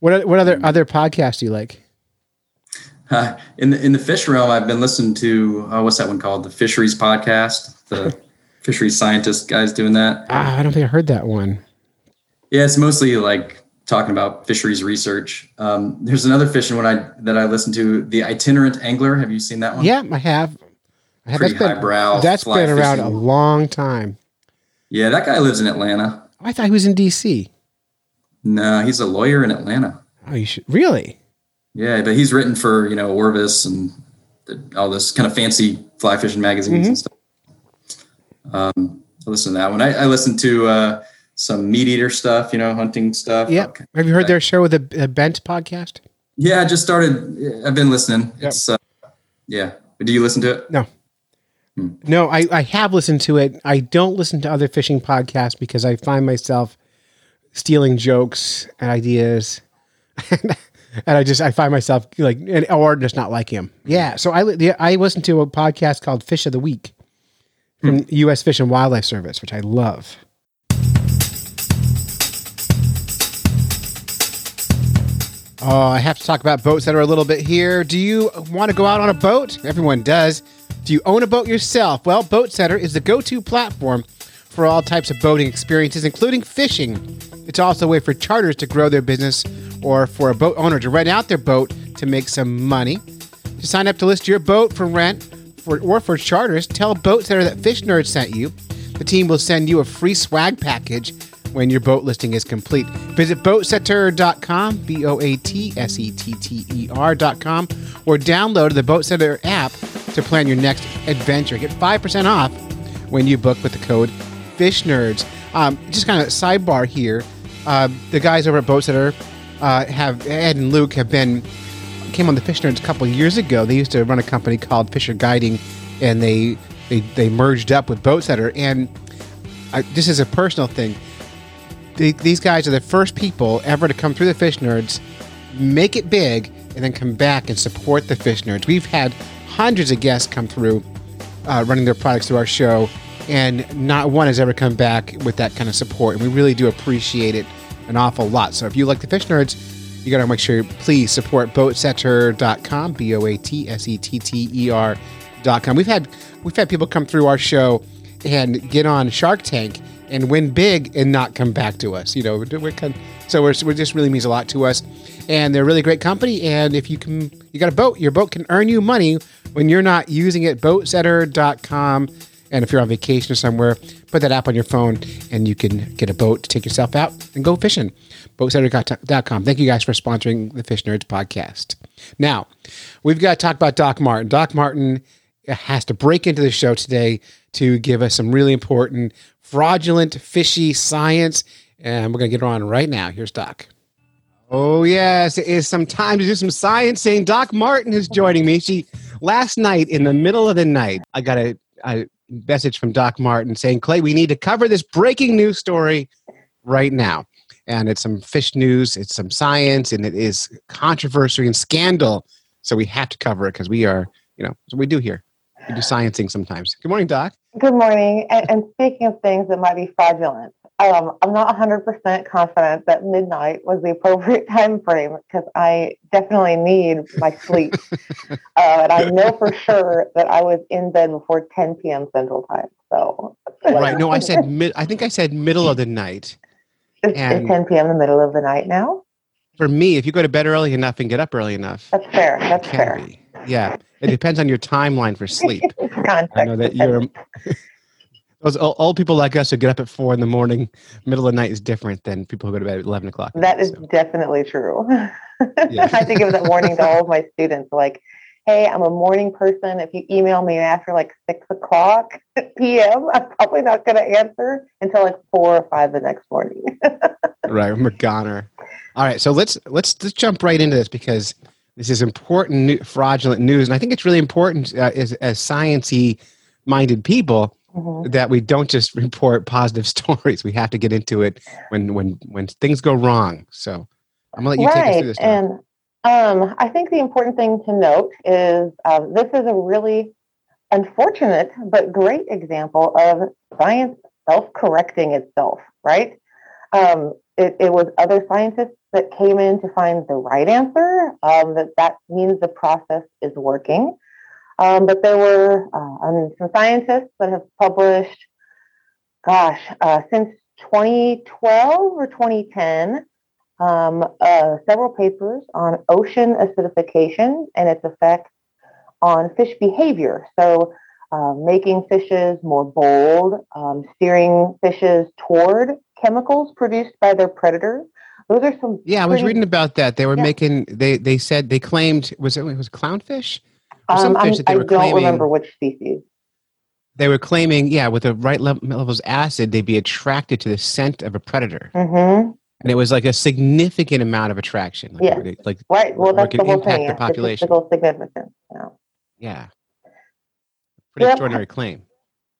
What what other other podcasts do you like? Uh, in the in the fish realm, I've been listening to uh, what's that one called? The Fisheries Podcast, the fisheries scientist guys doing that. Ah, I don't think I heard that one. Yeah, it's mostly like talking about fisheries research. Um, there's another fishing one I that I listen to, the itinerant angler. Have you seen that one? Yeah, I have. I have Pretty that's been, highbrow That's been around a long time. Yeah, that guy lives in Atlanta. I thought he was in D.C. No, he's a lawyer in Atlanta. Oh, you should really. Yeah, but he's written for you know Orvis and all this kind of fancy fly fishing magazines and stuff. Um, I listen to that one. I, I listen to uh, some MeatEater stuff, you know, hunting stuff. Yep. Okay. Have you heard their show with the the Bent podcast? Yeah, I just started. I've been listening. It's uh, yeah. Do you listen to it? No. Hmm. No, I, I have listened to it. I don't listen to other fishing podcasts because I find myself stealing jokes and ideas. <laughs> and I just I find myself like and, or just not like him. Hmm. Yeah. So I I listened to a podcast called Fish of the Week from hmm. US Fish and Wildlife Service, which I love. Oh, I have to talk about boats that are a little bit here. Do you want to go out on a boat? Everyone does. Do you own a boat yourself? Well, Boatsetter is the go to platform for all types of boating experiences, including fishing. It's also a way for charters to grow their business or for a boat owner to rent out their boat to make some money. To sign up to list your boat for rent for, or for charters, tell Boatsetter that Fish Nerd sent you. The team will send you a free swag package when your boat listing is complete. Visit boatsetter.com, B O A T S E T T E R.com, or download the Boatsetter app to plan your next adventure. Get 5% off when you book with the code FishNerds. Um, just kind of sidebar here. Uh, the guys over at Boatsetter uh, have, Ed and Luke, have been came on the Fish Nerds a couple years ago. They used to run a company called Fisher Guiding, and they they, they merged up with Boatsetter. And I, this is a personal thing. The, these guys are the first people ever to come through the Fish Nerds, make it big, and then come back and support the Fish Nerds. We've had hundreds of guests come through, uh, running their products through our show, and not one has ever come back with that kind of support. And we really do appreciate it an awful lot. So if you like the Fish Nerds, you got to make sure please support boatsetter.com, B O A T S E T T E R.com. We've had we've had people come through our show and get on Shark Tank and win big and not come back to us. You know, we're kind so we're, we're just really means a lot to us. And they're a really great company. And if you can, you got a boat, your boat can earn you money when you're not using it. Boatsetter.com. And if you're on vacation or somewhere, put that app on your phone and you can get a boat to take yourself out and go fishing. Boatsetter.com. Thank you guys for sponsoring the Fish Nerds podcast. Now, we've got to talk about Doc Martin. Doc Martin has to break into the show today to give us some really important fraudulent fishy science. And we're going to get her on right now. Here's Doc. Oh, yes. It is some time to do some science saying Doc Martin is joining me. She, last night, in the middle of the night, I got a, a message from Doc Martin saying, Clay, we need to cover this breaking news story right now. And it's some fish news, it's some science, and it is controversy and scandal. So we have to cover it because we are, you know, what we do here. We do sciencing sometimes. Good morning, Doc. Good morning. And, and speaking of things that might be fraudulent, um, I'm not 100% confident that midnight was the appropriate <laughs> time frame because I definitely need my sleep. <laughs> uh, and I know for sure that I was in bed before 10 p.m. Central Time. So, Right. No, I said mid. I think I said middle of the night. is, and- 10 p.m. the middle of the night now? For me, if you go to bed early enough and get up early enough, That's fair. That's fair. be. Yeah, it depends on your timeline for sleep. <laughs> I know that you're. <laughs> Those old, people like us who get up at four in the morning, middle of the night is different than people who go to bed at eleven o'clock. at That night, is so. definitely true. <laughs> Yeah. I think it was that warning to all of my students, like, hey, I'm a morning person. If you email me after like six o'clock p.m., I'm probably not going to answer until like four or five the next morning. right. I'm a goner. All right, so let's let's just jump right into this because this is important new, fraudulent news, and I think it's really important uh, as as sciency minded people Mhm. that we don't just <laughs> report positive <laughs> stories. We have to get into it when when when things go wrong. So I'm gonna let you take us through this. now. And um, I think the important thing to note is um, this is a really unfortunate but great example of science self correcting itself, right? Um, it, it was other scientists that came in to find the right answer. Um, that that means the process is working. Um, but there were uh, mean some scientists that have published gosh, uh, since 2012 or 2010, um, uh, several papers on ocean acidification and its effects on fish behavior. So, uh, making fishes more bold, um, steering fishes toward chemicals produced by their predators. Those are some. Yeah, I was pretty- reading about that. They were Yeah. making. They they said they claimed was it, it was clownfish. Or some Um, fish that they I were don't claiming- remember which species. They were claiming, yeah, with the right lev- levels of acid, they'd be attracted to the scent of a predator, hmm and it was like a significant amount of attraction. Like, Yeah. they- like Right. Well, that's the whole thing. the yeah, population. Statistical significance. Yeah. yeah, pretty Yep. extraordinary claim.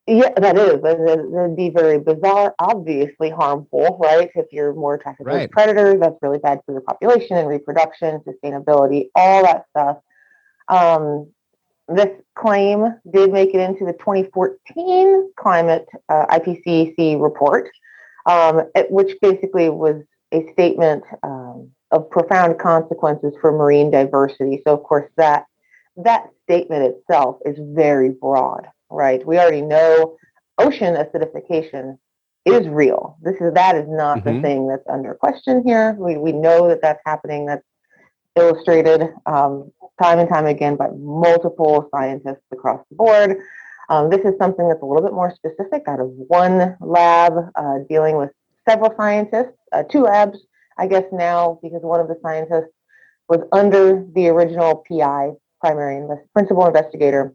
Yeah, that is. That- That'd be very bizarre, obviously harmful, right? If you're more attracted to predators, that's really bad for your population and reproduction, sustainability, all that stuff. Um, this claim did make it into the 2014 climate uh, IPCC report, um, it- which basically was a statement um, of profound consequences for marine diversity. So, of course, that that statement itself is very broad, right? We already know ocean acidification is real. This is that is not the Mhm. thing that's under question here. We we know that that's happening. That's illustrated um, time and time again by multiple scientists across the board. Um, this is something that's a little bit more specific out of one lab uh, dealing with several scientists, uh, two labs, I guess now, because one of the scientists was under the original PI, primary invest- principal investigator,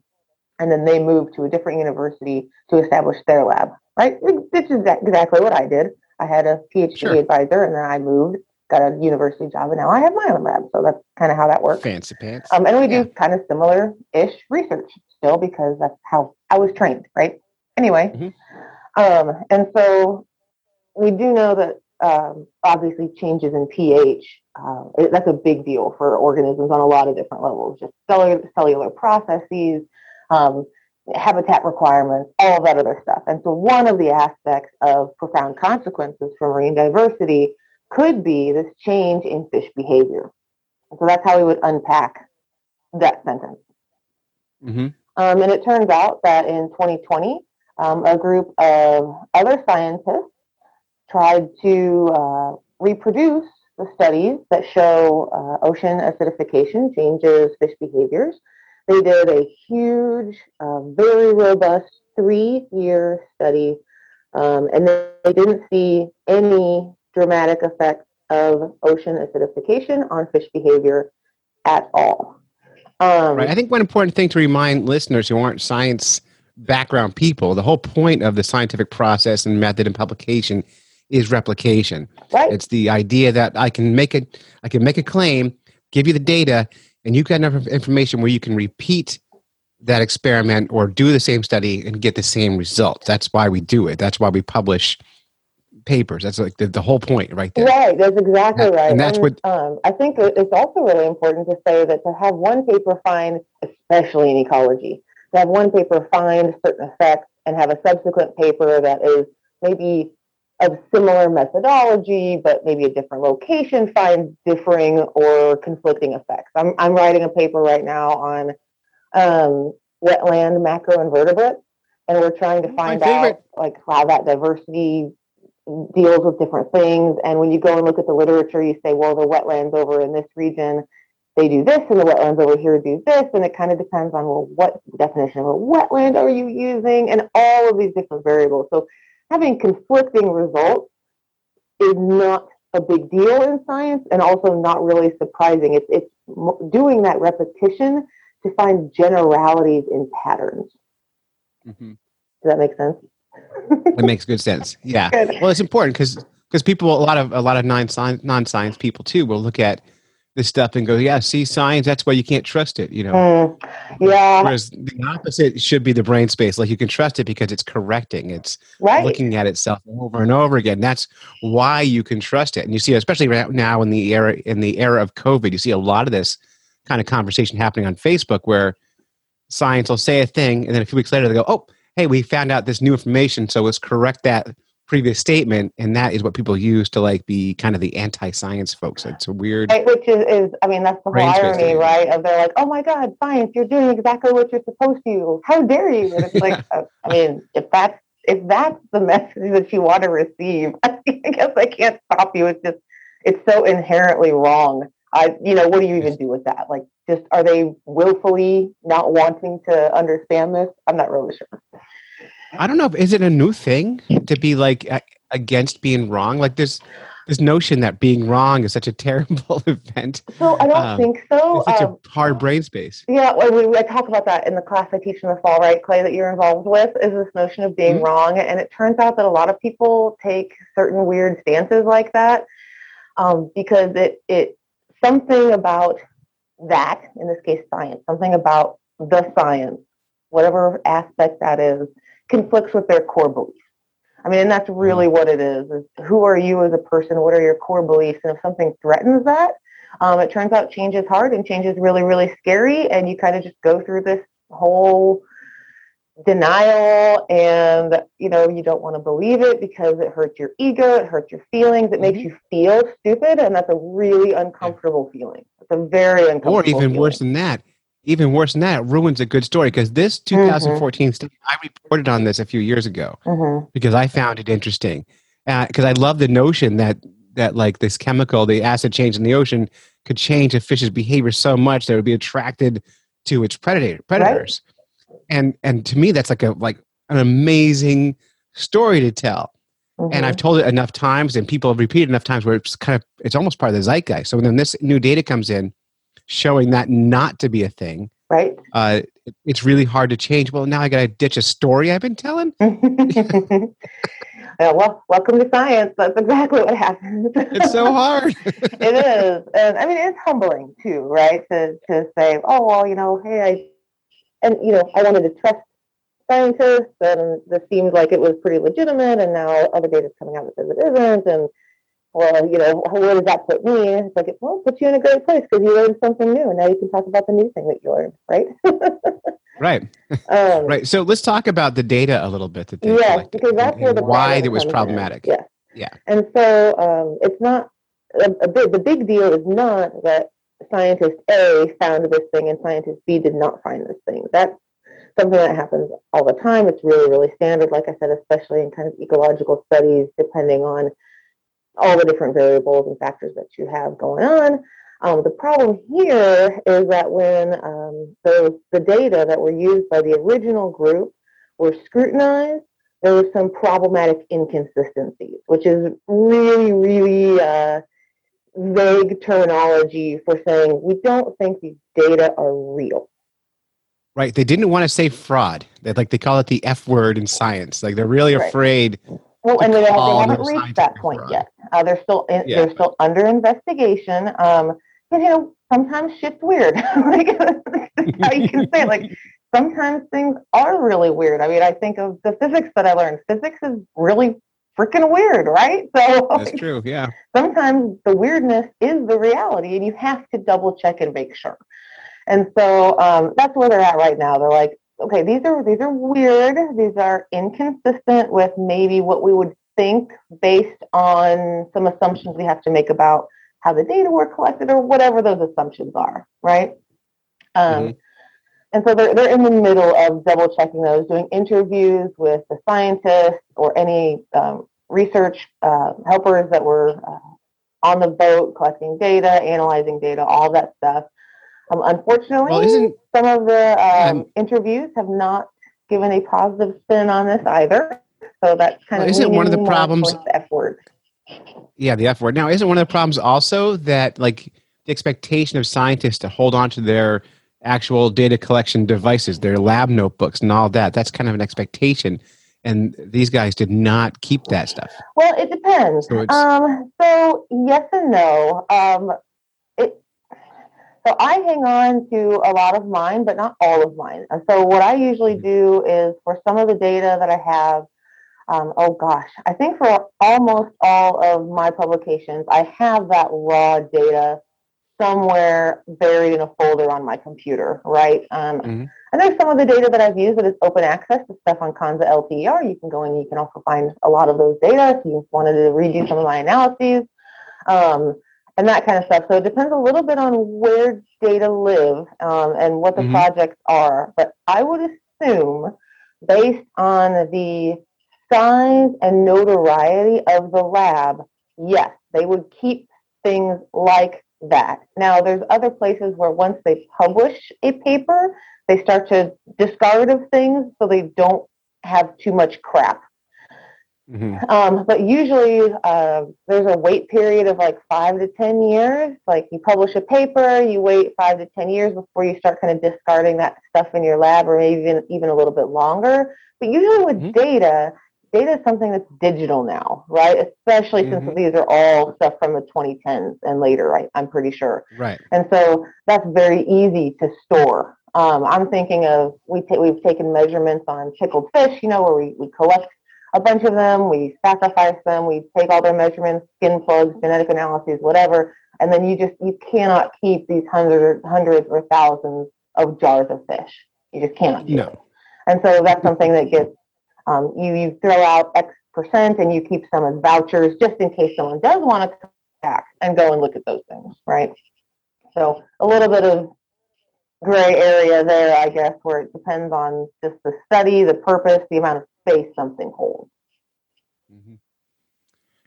and then they moved to a different university to establish their lab. Right? This is exactly what I did. I had a PhD Sure. advisor, and then I moved, got a university job, and now I have my own lab. So that's kind of how that works. Fancy pants. Um, and we Yeah. do kind of similar-ish research still because that's how I was trained, right? Anyway, Mhm. um, and so we do know that um, obviously changes in pH. Uh, it- that's a big deal for organisms on a lot of different levels, just cellular, cellular processes, um, habitat requirements, all of that other stuff. And so one of the aspects of profound consequences for marine diversity could be this change in fish behavior. And so that's how we would unpack that sentence. hmm Um, and it turns out that in 2020, um, a group of other scientists tried to uh, reproduce the studies that show uh, ocean acidification changes fish behaviors. They did a huge, uh, very robust three year study, um, and they, they didn't see any dramatic effects of ocean acidification on fish behavior at all. Um, Right. I think one important thing to remind listeners who aren't science background people, the whole point of the scientific process and method and publication is replication. right? It's the idea that I can make a I can make a claim, give you the data, and you've got enough information where you can repeat that experiment or do the same study and get the same results. That's why we do it. That's why we publish papers. That's like the, the whole point right there. Right, that's exactly right. and that's what- um, I think it's also really important to say that to have one paper find, especially in ecology, to have one paper find certain effects and have a subsequent paper that is maybe of similar methodology, but maybe a different location find differing or conflicting effects. I'm, I'm writing a paper right now on um, wetland macroinvertebrates, and we're trying to find out like how that diversity deals with different things. And when you go and look at the literature, you say, well, the wetlands over in this region, they do this, and the wetlands over here do this. And it kind of depends on, well, what definition of a wetland are you using, and all of these different variables. So having conflicting results is not a big deal in science and also not really surprising. It's, it's doing that repetition to find generalities in patterns. Mhm. Does that make sense? <laughs> It makes good sense. Yeah. Good. Well, it's important because because people a lot of a lot of non science non science people too will look at this stuff and go, yeah, see science. That's why you can't trust it. You know. Mm, yeah, Whereas the opposite should be the brain space. Like you can trust it because it's correcting. It's right. looking at itself over and over again. That's why you can trust it. And you see, especially right now in the era in the era of COVID, you see a lot of this kind of conversation happening on Facebook where science will say a thing and then a few weeks later they go, "Oh, hey, we found out this new information, so let's correct that previous statement." And that is what people use to like be kind of the anti-science folks. It's a weird. Right, which is, is, I mean, that's the whole irony, right? Of they're like, oh my God, science, you're doing exactly what you're supposed to. How dare you? And it's like, <laughs> uh, I mean, if that's if that's the message that you want to receive, <laughs> I guess I can't stop you. It's just it's so inherently wrong. I, you know, what do you even do with that? Like, just are they willfully not wanting to understand this? I'm not really sure. I don't know. if Is it a new thing to be like against being wrong? Like this, this notion that being wrong is such a <laughs> terrible event. So I don't Um, think so. It's such Um, a hard brain space. Yeah, well, we, I talk about that in the class I teach in the fall, right, Clay, that you're involved with, is this notion of being Mhm. wrong. And it turns out that a lot of people take certain weird stances like that um, because it, it something about that, in this case, science, something about the science, whatever aspect that is, conflicts with their core beliefs. I mean, and that's really what it is, is who are you as a person? What are your core beliefs? And if something threatens that, um, it turns out change is hard and change is really, really scary. And you kind of just go through this whole denial and, you know, you don't want to believe it because it hurts your ego, it hurts your feelings, it makes you feel stupid. And that's a really uncomfortable feeling. It's a very uncomfortable Or even feeling. worse than that, even worse than that, it ruins a good story. Because this Mm-hmm. 2014 study, I reported on this a few years ago Mhm. because I found it interesting. Because I love the notion that that like this chemical, the acid change in the ocean, could change a fish's behavior so much that it would be attracted to its predator predators. And and to me, that's like a like an amazing story to tell. And Mhm. I've told it enough times, and people have repeated enough times where it's kind of it's almost part of the zeitgeist. So when this new data comes in, showing that not to be a thing, right? uh, it- it's really hard to change. Well, now I got to ditch a story I've been telling. Yeah, <laughs> well, welcome to science. That's exactly what happens. It's so <laughs> hard. it is, and I mean, it's humbling too, right? To to say, oh well, you know, hey, I, and you know, I wanted to trust scientists, and this seemed like it was pretty legitimate, and now other data is coming out that says it isn't, and well, you know, where does that put me? It's like, well, it puts you in a great place because you learned something new, and now you can talk about the new thing that you learned, right? <laughs> right. um, Right. So let's talk about the data a little bit that they Yes, because that's and- where the why it was problematic. Yes. Yeah. And so um, it's not a, a big. The big deal is not that scientist A found this thing and scientist B did not find this thing. That's something that happens all the time. It's really, really standard. Like I said, especially in kind of ecological studies, depending on all the different variables and factors that you have going on. Um, the problem here is that when um, the, the data that were used by the original group were scrutinized, there were some problematic inconsistencies, which is really, really uh, vague terminology for saying we don't think these data are real. Right. They didn't want to say fraud. They like they call it the F word in science. Like they're really Right. afraid. Well, and they, they call haven't reached that point fraud. yet. Uh, they're still in, Yeah. they're still under investigation. Um, you know, sometimes shit's weird. <laughs> like <laughs> how you can say it. like sometimes things are really weird. I mean, I think of the physics that I learned. Physics is really freaking weird, right? So That's true. Yeah. sometimes the weirdness is the reality and you have to double check and make sure and so um, that's where they're at right now they're like okay these are these are weird these are inconsistent with maybe what we would think based on some assumptions we have to make about how the data were collected or whatever those assumptions are right um, Mhm. and so they're, they're in the middle of double checking those, doing interviews with the scientists or any um, research uh, helpers that were uh, on the boat, collecting data, analyzing data, all that stuff. Um, unfortunately, Well, some of the um, interviews have not given a positive spin on this either. So that's kind Well, of isn't one of the problems- the F word. Yeah, the F word. Now, isn't one of the problems also that like the expectation of scientists to hold on to their actual data collection devices, their lab notebooks, and all that? That's kind of an expectation, and these guys did not keep that stuff. Well, it depends. So um, so yes and no. Um, so I hang on to a lot of mine, but not all of mine. And so what I usually do is for some of the data that I have, um, oh gosh, I think for almost all of my publications, I have that raw data somewhere buried in a folder on my computer, right? Um, Mhm. And there's some of the data that I've used that is open access, the stuff on Konza LTER. You can go and you can also find a lot of those data if you wanted to redo some of my analyses um, and that kind of stuff. So it depends a little bit on where data live um, and what the Mhm. projects are. But I would assume, based on the size and notoriety of the lab, yes, they would keep things like that. Now, there's other places where once they publish a paper, they start to discard of things so they don't have too much crap. Mhm. Um, but usually uh, there's a wait period of like five to 10 years. Like you publish a paper, you wait five to 10 years before you start kind of discarding that stuff in your lab or maybe even, even a little bit longer. But usually with Mhm. data, data is something that's digital now, right? Especially Mhm. since these are all stuff from the 2010s and later, right? I'm pretty sure. Right. And so that's very easy to store. Um, I'm thinking of we ta- we've taken measurements on pickled fish, you know, where we, we collect a bunch of them, we sacrifice them, we take all their measurements, skin plugs, genetic analyses, whatever, and then you just you cannot keep these hundreds hundreds or thousands of jars of fish. You just cannot do it. And so that's something that gets um, you you throw out X percent and you keep some as vouchers just in case someone does want to come back and go and look at those things, right? So a little bit of gray area there, I guess, where it depends on just the study, the purpose, the amount of space something holds.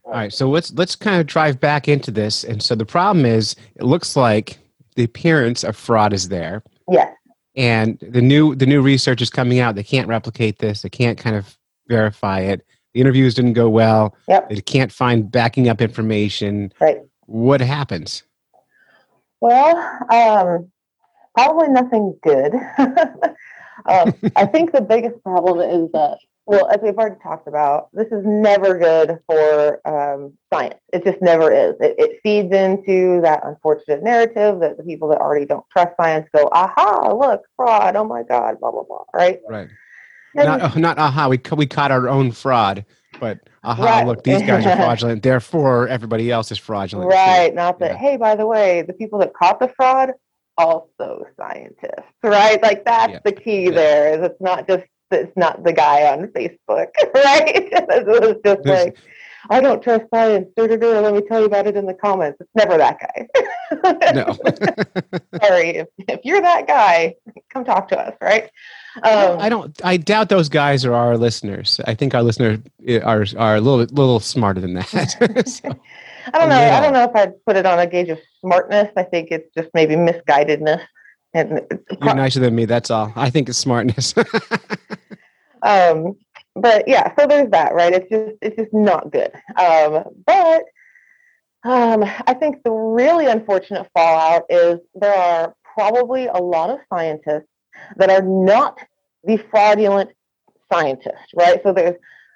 All right, so let's let's kind of drive back into this. And so the problem is, it looks like the appearance of fraud is there, Yes. and the new the new research is coming out. They can't replicate this. They can't kind of verify it. The interviews didn't go well. Yep. They can't find backing up information. Right. What happens? Well, um, probably nothing good. <laughs> um, I think the biggest problem is that, well, as we've already talked about, this is never good for um, science. It just never is. It, it feeds into that unfortunate narrative that the people that already don't trust science go, aha, look, fraud, oh my God, blah, blah, blah, right? Right. And- Not oh, not aha. We we caught our own fraud, but aha. Right. Look, these guys are <laughs> fraudulent. Therefore, everybody else is fraudulent. too. Right. Not that, Yeah. hey, by the way, the people that caught the fraud, also scientists, right? Like that's Yeah. the key Yeah. there is it's not just it's not the guy on Facebook, <laughs> right? <laughs> it's just There's- like I don't trust science. dur, dur, dur, Let me tell you about it in the comments. It's never that guy. No. <laughs> Sorry, if, if you're that guy, come talk to us, right? Um, I don't. I doubt those guys are our listeners. I think our listeners eh, are are a little little smarter than that. So, I don't know. Yeah. I don't know if I'd put it on a gauge of smartness. I think it's just maybe misguidedness. And you're nicer than me. That's all. I think it's smartness. <laughs> um but yeah so there's that right it's just it's just not good um but um i think the really unfortunate fallout is there are probably a lot of scientists that are not the fraudulent scientists right so there's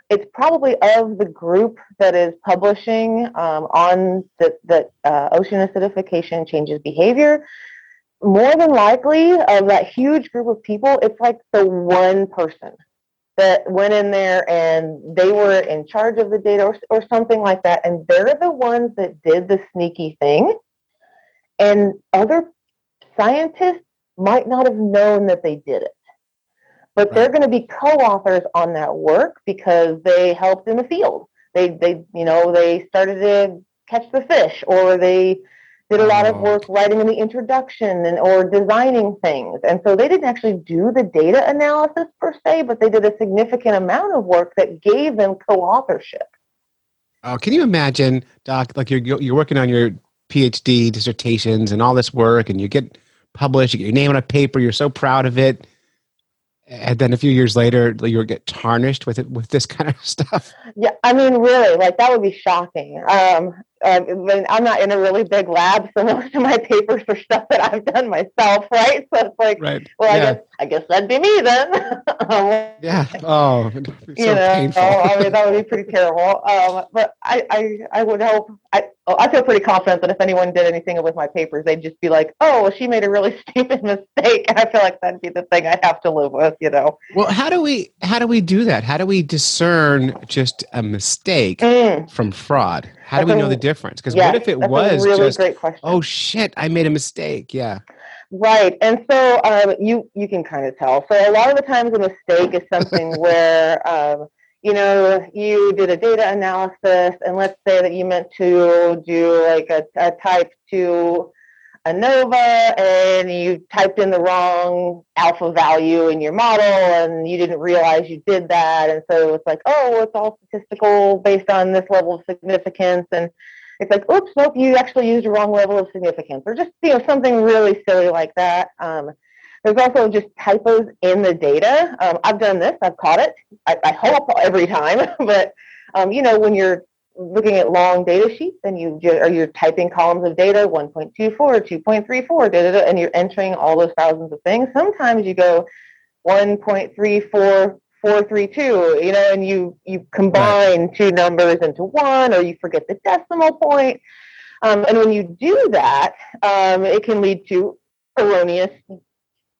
it's probably of the group that is publishing um, on that that uh, ocean acidification changes behavior more than likely of that huge group of people it's like the one person that went in there and they were in charge of the data or, or something like that and they're the ones that did the sneaky thing. And other scientists might not have known that they did it but they're going to be co-authors on that work because they helped in the field they they you know they started to catch the fish or they did a lot of Oh, work writing in the introduction and or designing things. And so they didn't actually do the data analysis per se, but they did a significant amount of work that gave them co-authorship. oh, can you imagine, Doc? Like you're you're working on your PhD dissertations and all this work, and you get published. You get your name on a paper. You're so proud of it, and then a few years later, you get tarnished with it with this <laughs> kind of stuff. Yeah, I mean, really, like that would be shocking. Um, uh, mean, I'm not in a really big lab, so <laughs> most of my papers are stuff that I've done myself, right? So it's like, Right. well, I guess I guess that'd be me then. <laughs> um, Yeah. Oh, so you know, painful. I mean, that would be pretty terrible. Um, but I, I, I would hope. I, oh, I feel pretty confident that if anyone did anything with my papers, they'd just be like, "Oh, well, she made a really <laughs> stupid mistake," and I feel like that'd be the thing I have to live with. You know. Well, how do we how do we do that? How do we discern just a mistake Mm, from fraud? How do That's we a- know the difference? Because what if it was really just great question? oh shit, I made a mistake? Yeah. Right, and so um, you you can kind of tell. So a lot of the times, a mistake is something where um, you know you did a data analysis, and let's say that you meant to do like a, a type two ANOVA and you typed in the wrong alpha value in your model and you didn't realize you did that. And so it's like, oh, it's all statistical based on this level of significance. And it's like, oops, nope, you actually used the wrong level of significance, or just you know something really silly like that. Um, there's also just typos in the data. Um, I've done this, I've caught it. I, I hope every time, <laughs> but um, you know when you're looking at long data sheets and you ju- or you're typing columns of data 1.24 2.34 da, da, da, and you're entering all those thousands of things. Sometimes you go 1.34432 you know and you you combine two numbers into one or you forget the decimal point. Um, and when you do that um, it can lead to erroneous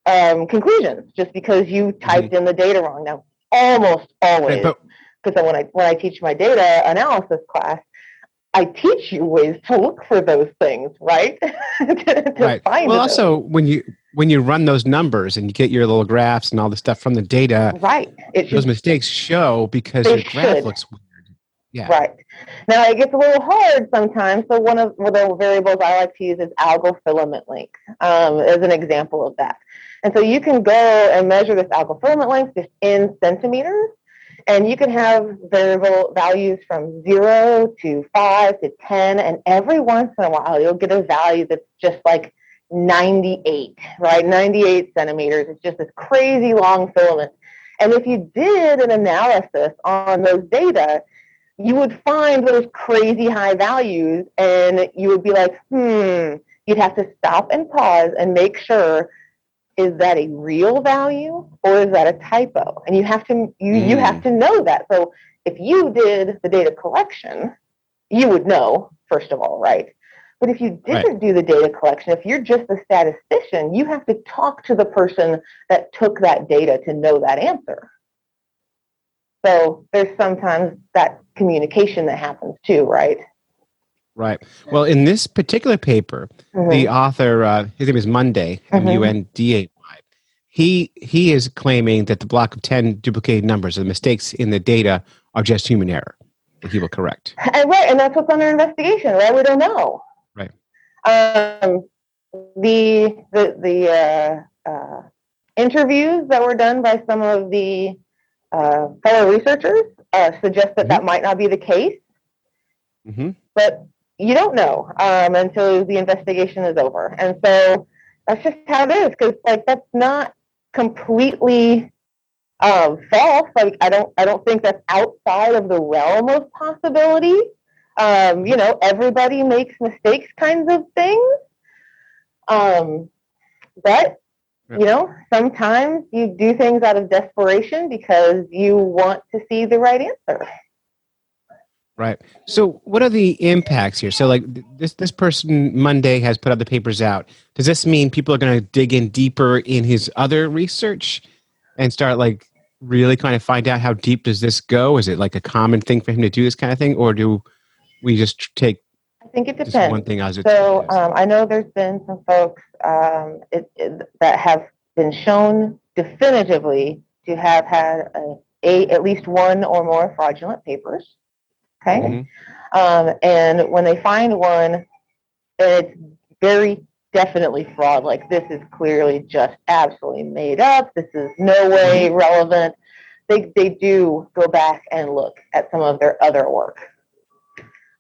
um, conclusions just because you typed in the data wrong. Now almost always but because when I when I teach my data analysis class, I teach you ways to look for those things, right? to, <laughs> to right. find Well, those. also when you when you run those numbers and you get your little graphs and all the stuff from the data, right. It those should, mistakes show because your graph should. looks weird. Yeah. right. Now it gets a little hard sometimes. So one of one of the variables I like to use is algal filament length um, as an example of that. And so you can go and measure this algal filament length just in centimeters. And you can have variable values from zero to five to 10. And every once in a while, you'll get a value that's just like 98, right? 98 centimeters. It's just this crazy long filament. And if you did an analysis on those data, you would find those crazy high values and you would be like, hmm, you'd have to stop and pause and make sure is that a real value or is that a typo? And you have to you, you mm. have to know that. So if you did the data collection, you would know, first of all, right? But if you didn't do the data collection, if you're just a statistician, you have to talk to the person that took that data to know that answer. So there's sometimes that communication that happens too, right? Right. Well, in this particular paper, Mhm. the author, uh, his name is Munday, M Mhm. U N D A Y. He he is claiming that the block of ten duplicated numbers, the mistakes in the data, are just human error. That he will correct. And right, and that's what's under investigation, right? We don't know. Right. Um, the the the uh, uh, interviews that were done by some of the uh, fellow researchers uh, suggest that that might not be the case, hmm but you don't know um, until the investigation is over, and so that's just how it is. Because like that's not completely um, false. Like I don't I don't think that's outside of the realm of possibility. Um, you know, everybody makes mistakes, kinds of things. Um, but you know, sometimes you do things out of desperation because you want to see the right answer. Right. So, what are the impacts here? So, like this this person Munday has put other papers out. Does this mean people are going to dig in deeper in his other research and start like really kind of find out how deep does this go? Is it like a common thing for him to do this kind of thing, or do we just take I think it depends. one thing as it So um, I know there's been some folks um, it, it, that have been shown definitively to have had a, a at least one or more fraudulent papers. Okay, Mhm. um, and when they find one, it's very definitely fraud. Like this is clearly just absolutely made up. This is no way relevant. They they do go back and look at some of their other work.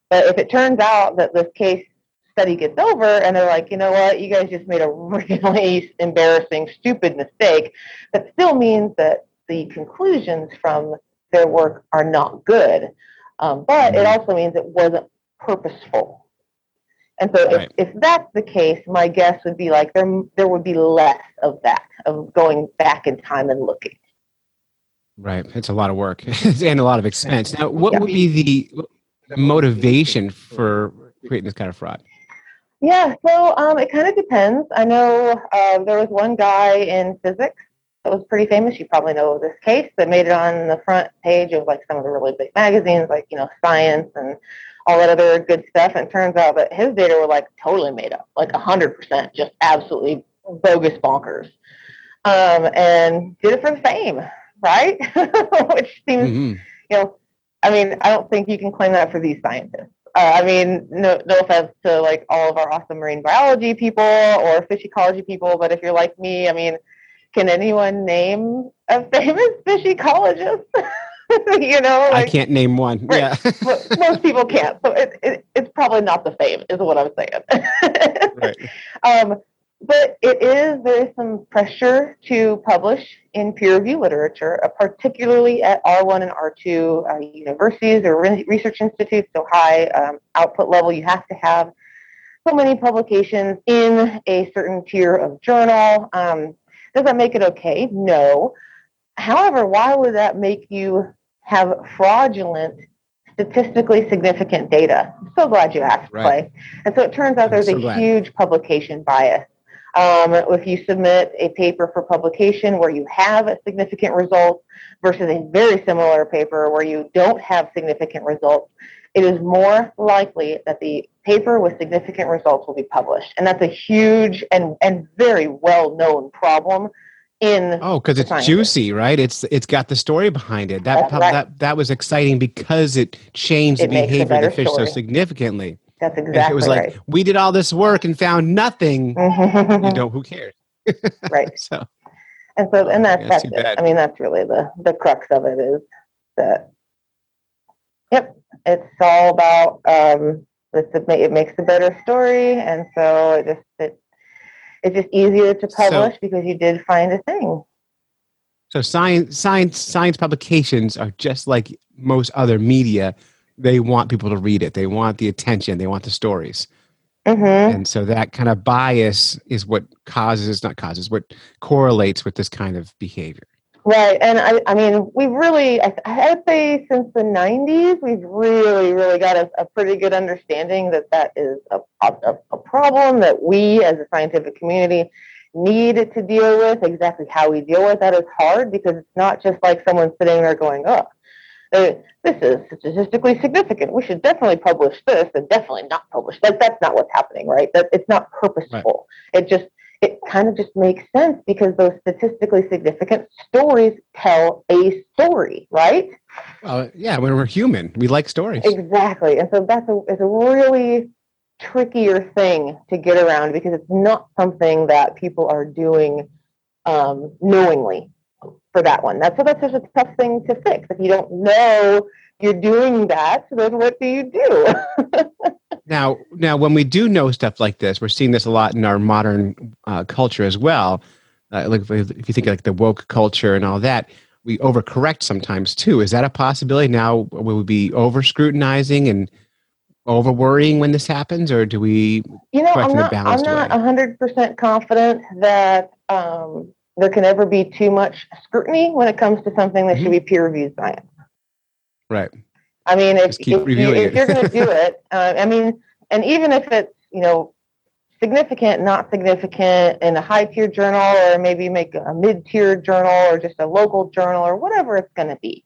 But if it turns out that this case study gets over and they're like, you know what, you guys just made a <laughs> really embarrassing, stupid mistake, that still means that the conclusions from their work are not good. Um, but it also means it wasn't purposeful. And so Right. if, if that's the case, my guess would be like there, there would be less of that, of going back in time and looking. Right. It's a lot of work <laughs> and a lot of expense. Now, what Yeah. would be the motivation for creating this kind of fraud? Yeah, so um, it kind of depends. I know uh, there was one guy in physics that was pretty famous. You probably know this case that made it on the front page of like some of the really big magazines, like you know Science and all that other good stuff. And it turns out that his data were like totally made up, like a hundred percent, just absolutely bogus bonkers. Um, and did it for fame, right? <laughs> Which seems hmm you know, I mean, I don't think you can claim that for these scientists. Uh, I mean, no, no offense to like all of our awesome marine biology people or fish ecology people, but if you're like me, I mean, can anyone name a famous fish ecologist? <laughs> you know, I can't name one. Right. Yeah. <laughs> most people can't. So it, it, it's probably not the same, is what I'm saying. <laughs> right. Um, but it is, there is some pressure to publish in peer review literature, uh, particularly at R1 and R2 uh, universities or re- research institutes, so high um, output level. You have to have so many publications in a certain tier of journal. Um, does that make it okay? No. However, why would that make you have fraudulent, statistically significant data? I'm so glad you asked, Right. Clay. And so it turns out I'm there's so a glad. huge publication bias. Um, if you submit a paper for publication where you have a significant result versus a very similar paper where you don't have significant results, it is more likely that the paper with significant results will be published. And that's a huge and, and very well known problem in Oh, because it's juicy, right? It's it's got the story behind it. That That's right. that that was exciting because it changed It the behavior of the fish so significantly. that's exactly if it was like right. we did all this work and found nothing, <laughs> you know, who cares? <laughs> right. So And so, and that's, Yeah, that's bad. I mean, that's really the, the crux of it is that, yep, it's all about, um, it's, it, makes a better story. And so it just, it, it's just easier to So- publish because you did find a thing. so science science science publications are just like most other media. They want people to read it. They want the attention. They want the stories. hmm And so that kind of bias is what causes, not causes, what correlates with this kind of behavior. Right. And I, I mean, we've really, I, I'd say since the 90s, we've really, really got a, a pretty good understanding that that is a, a, a problem that we as a scientific community need to deal with. Exactly how we deal with that is hard because it's not just like someone sitting there going, oh, uh, this is statistically significant. We should definitely publish this and definitely not publish. Like that's not what's happening, right? That it's not purposeful. It just it kind of just makes sense because those statistically significant stories tell a story, right? Well, yeah, when we're human, we like stories. Exactly. And so that's a, it's a really trickier thing to get around because it's not something that people are doing um, knowingly for that one. That's so that's just a tough thing to fix. If you don't know you're doing that, then what do you do? <laughs> Now, now, when we do know stuff like this, we're seeing this a lot in our modern uh, culture as well. Uh, like if if you think like the woke culture and all that, we overcorrect sometimes too. Is that a possibility? Now, will we be over scrutinizing and over worrying when this happens, or do we? You know, I'm not. I'm not hundred percent confident that um, there can ever be too much scrutiny when it comes to something that Mm-hmm. should be peer-reviewed science. Right. I mean, if, if, you, if you're going <laughs> to do it, uh, I mean, and even if it's you know significant, not significant in a high-tier journal, or maybe make a mid-tier journal, or just a local journal, or whatever it's going to be,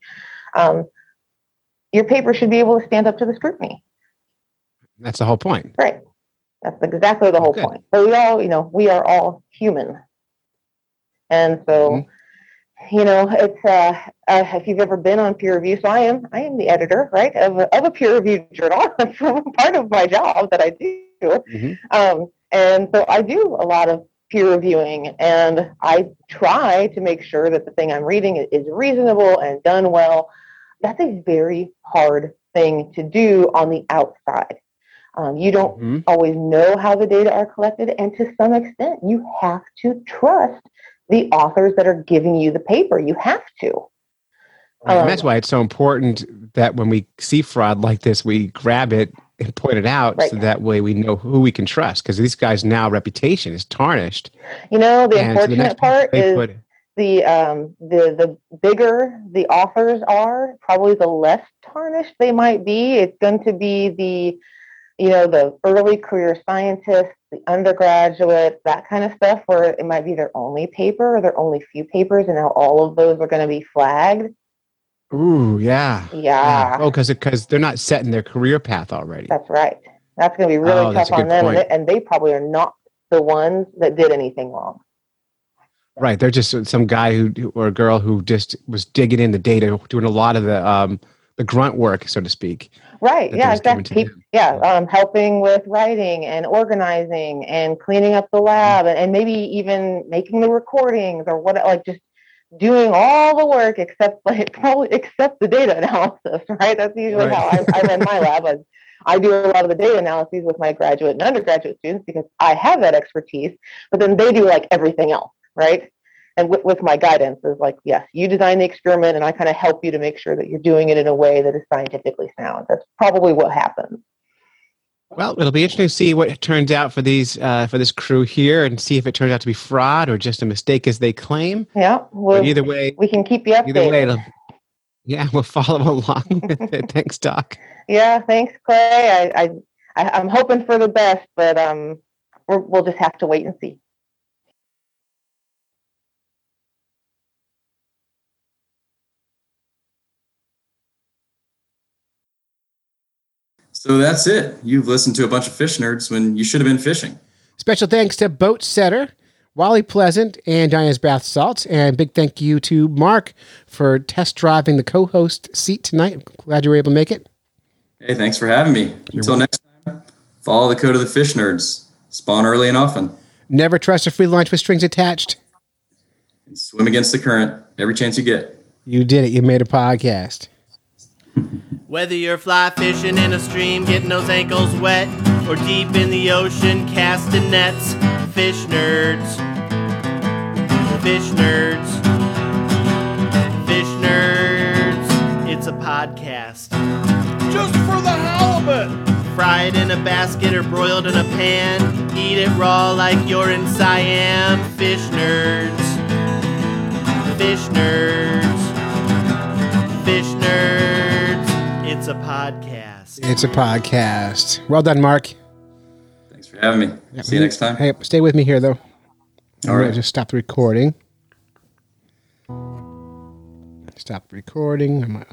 um, your paper should be able to stand up to the scrutiny. That's the whole point. Right. That's exactly the whole Good. point. But we all, you know, we are all human. And so, Mm-hmm. You know, it's uh, uh, if you've ever been on peer review, so I am, I am the editor, right, of a, of a peer reviewed journal. <laughs> That's part of my job that I do. Mhm. Um, and so I do a lot of peer reviewing, and I try to make sure that the thing I'm reading is reasonable and done well. That's a very hard thing to do on the outside. Um, you don't Mhm. always know how the data are collected, and to some extent, you have to trust the authors that are giving you the paper. You have to. and Um, that's why it's so important that when we see fraud like this, we grab it and point it out, so that way we know who we can trust. Because these guys now reputation is tarnished. You know, the and so the unfortunate part is put- the um the the bigger the authors are probably the less tarnished they might be it's going to be the you know the early career scientists the undergraduates that kind of stuff where it might be their only paper or their only few papers and now all of those are going to be flagged Ooh, yeah. yeah, Oh, because because they're not set in their career path already. that's right that's going to be really Oh, tough on them and they, and they probably are not the ones that did anything wrong Right. They're just some guy who or a girl who just was digging in the data, doing a lot of the um, the grunt work, so to speak. Right. Yeah, exactly. Yeah, um, helping with writing and organizing and cleaning up the lab and, and maybe even making the recordings or what, like just doing all the work except <laughs> like probably except the data analysis, <laughs> right? That's usually Right. how I, I run my lab. I, I do a lot of the data analyses with my graduate and undergraduate students because I have that expertise, but then they do like everything else, right? And with, with my guidance is like, yes, you design the experiment and I kind of help you to make sure that you're doing it in a way that is scientifically sound. That's probably what happens. Well, it'll be interesting to see what turns out for these uh, for this crew here, and see if it turns out to be fraud or just a mistake as they claim. Yeah. But Well, either way, we can keep you either way, updated. it'll, yeah, we'll follow <laughs> along with it. Thanks, Doc. Yeah, thanks, Clay. I, I, I I'm hoping for the best, but um, we're, we'll just have to wait and see. So that's it. You've listened to a bunch of fish nerds when you should have been fishing. Special thanks to Boatsetter, Wally Pleasant, and Diana's Bath Salts. And big thank you to Mark for test driving the co host seat tonight. I'm glad you were able to make it. Hey, thanks for having me. Until next time, follow the code of the fish nerds. Spawn early and often. Never trust a free lunch with strings attached. And swim against the current every chance you get. You did it. You made a podcast. Whether you're fly fishing in a stream, getting those ankles wet, or deep in the ocean casting nets, fish nerds. Fish nerds. Fish nerds. It's a podcast. Just for the halibut! Fried in a basket or broiled in a pan. Eat it raw like you're in Siam. Fish nerds. Fish nerds. It's a podcast. It's a podcast. Well done, Mark. Thanks for having me. See you next time. Hey, stay with me here, though. I'm right. just stop the recording. Stop the recording. on my uh,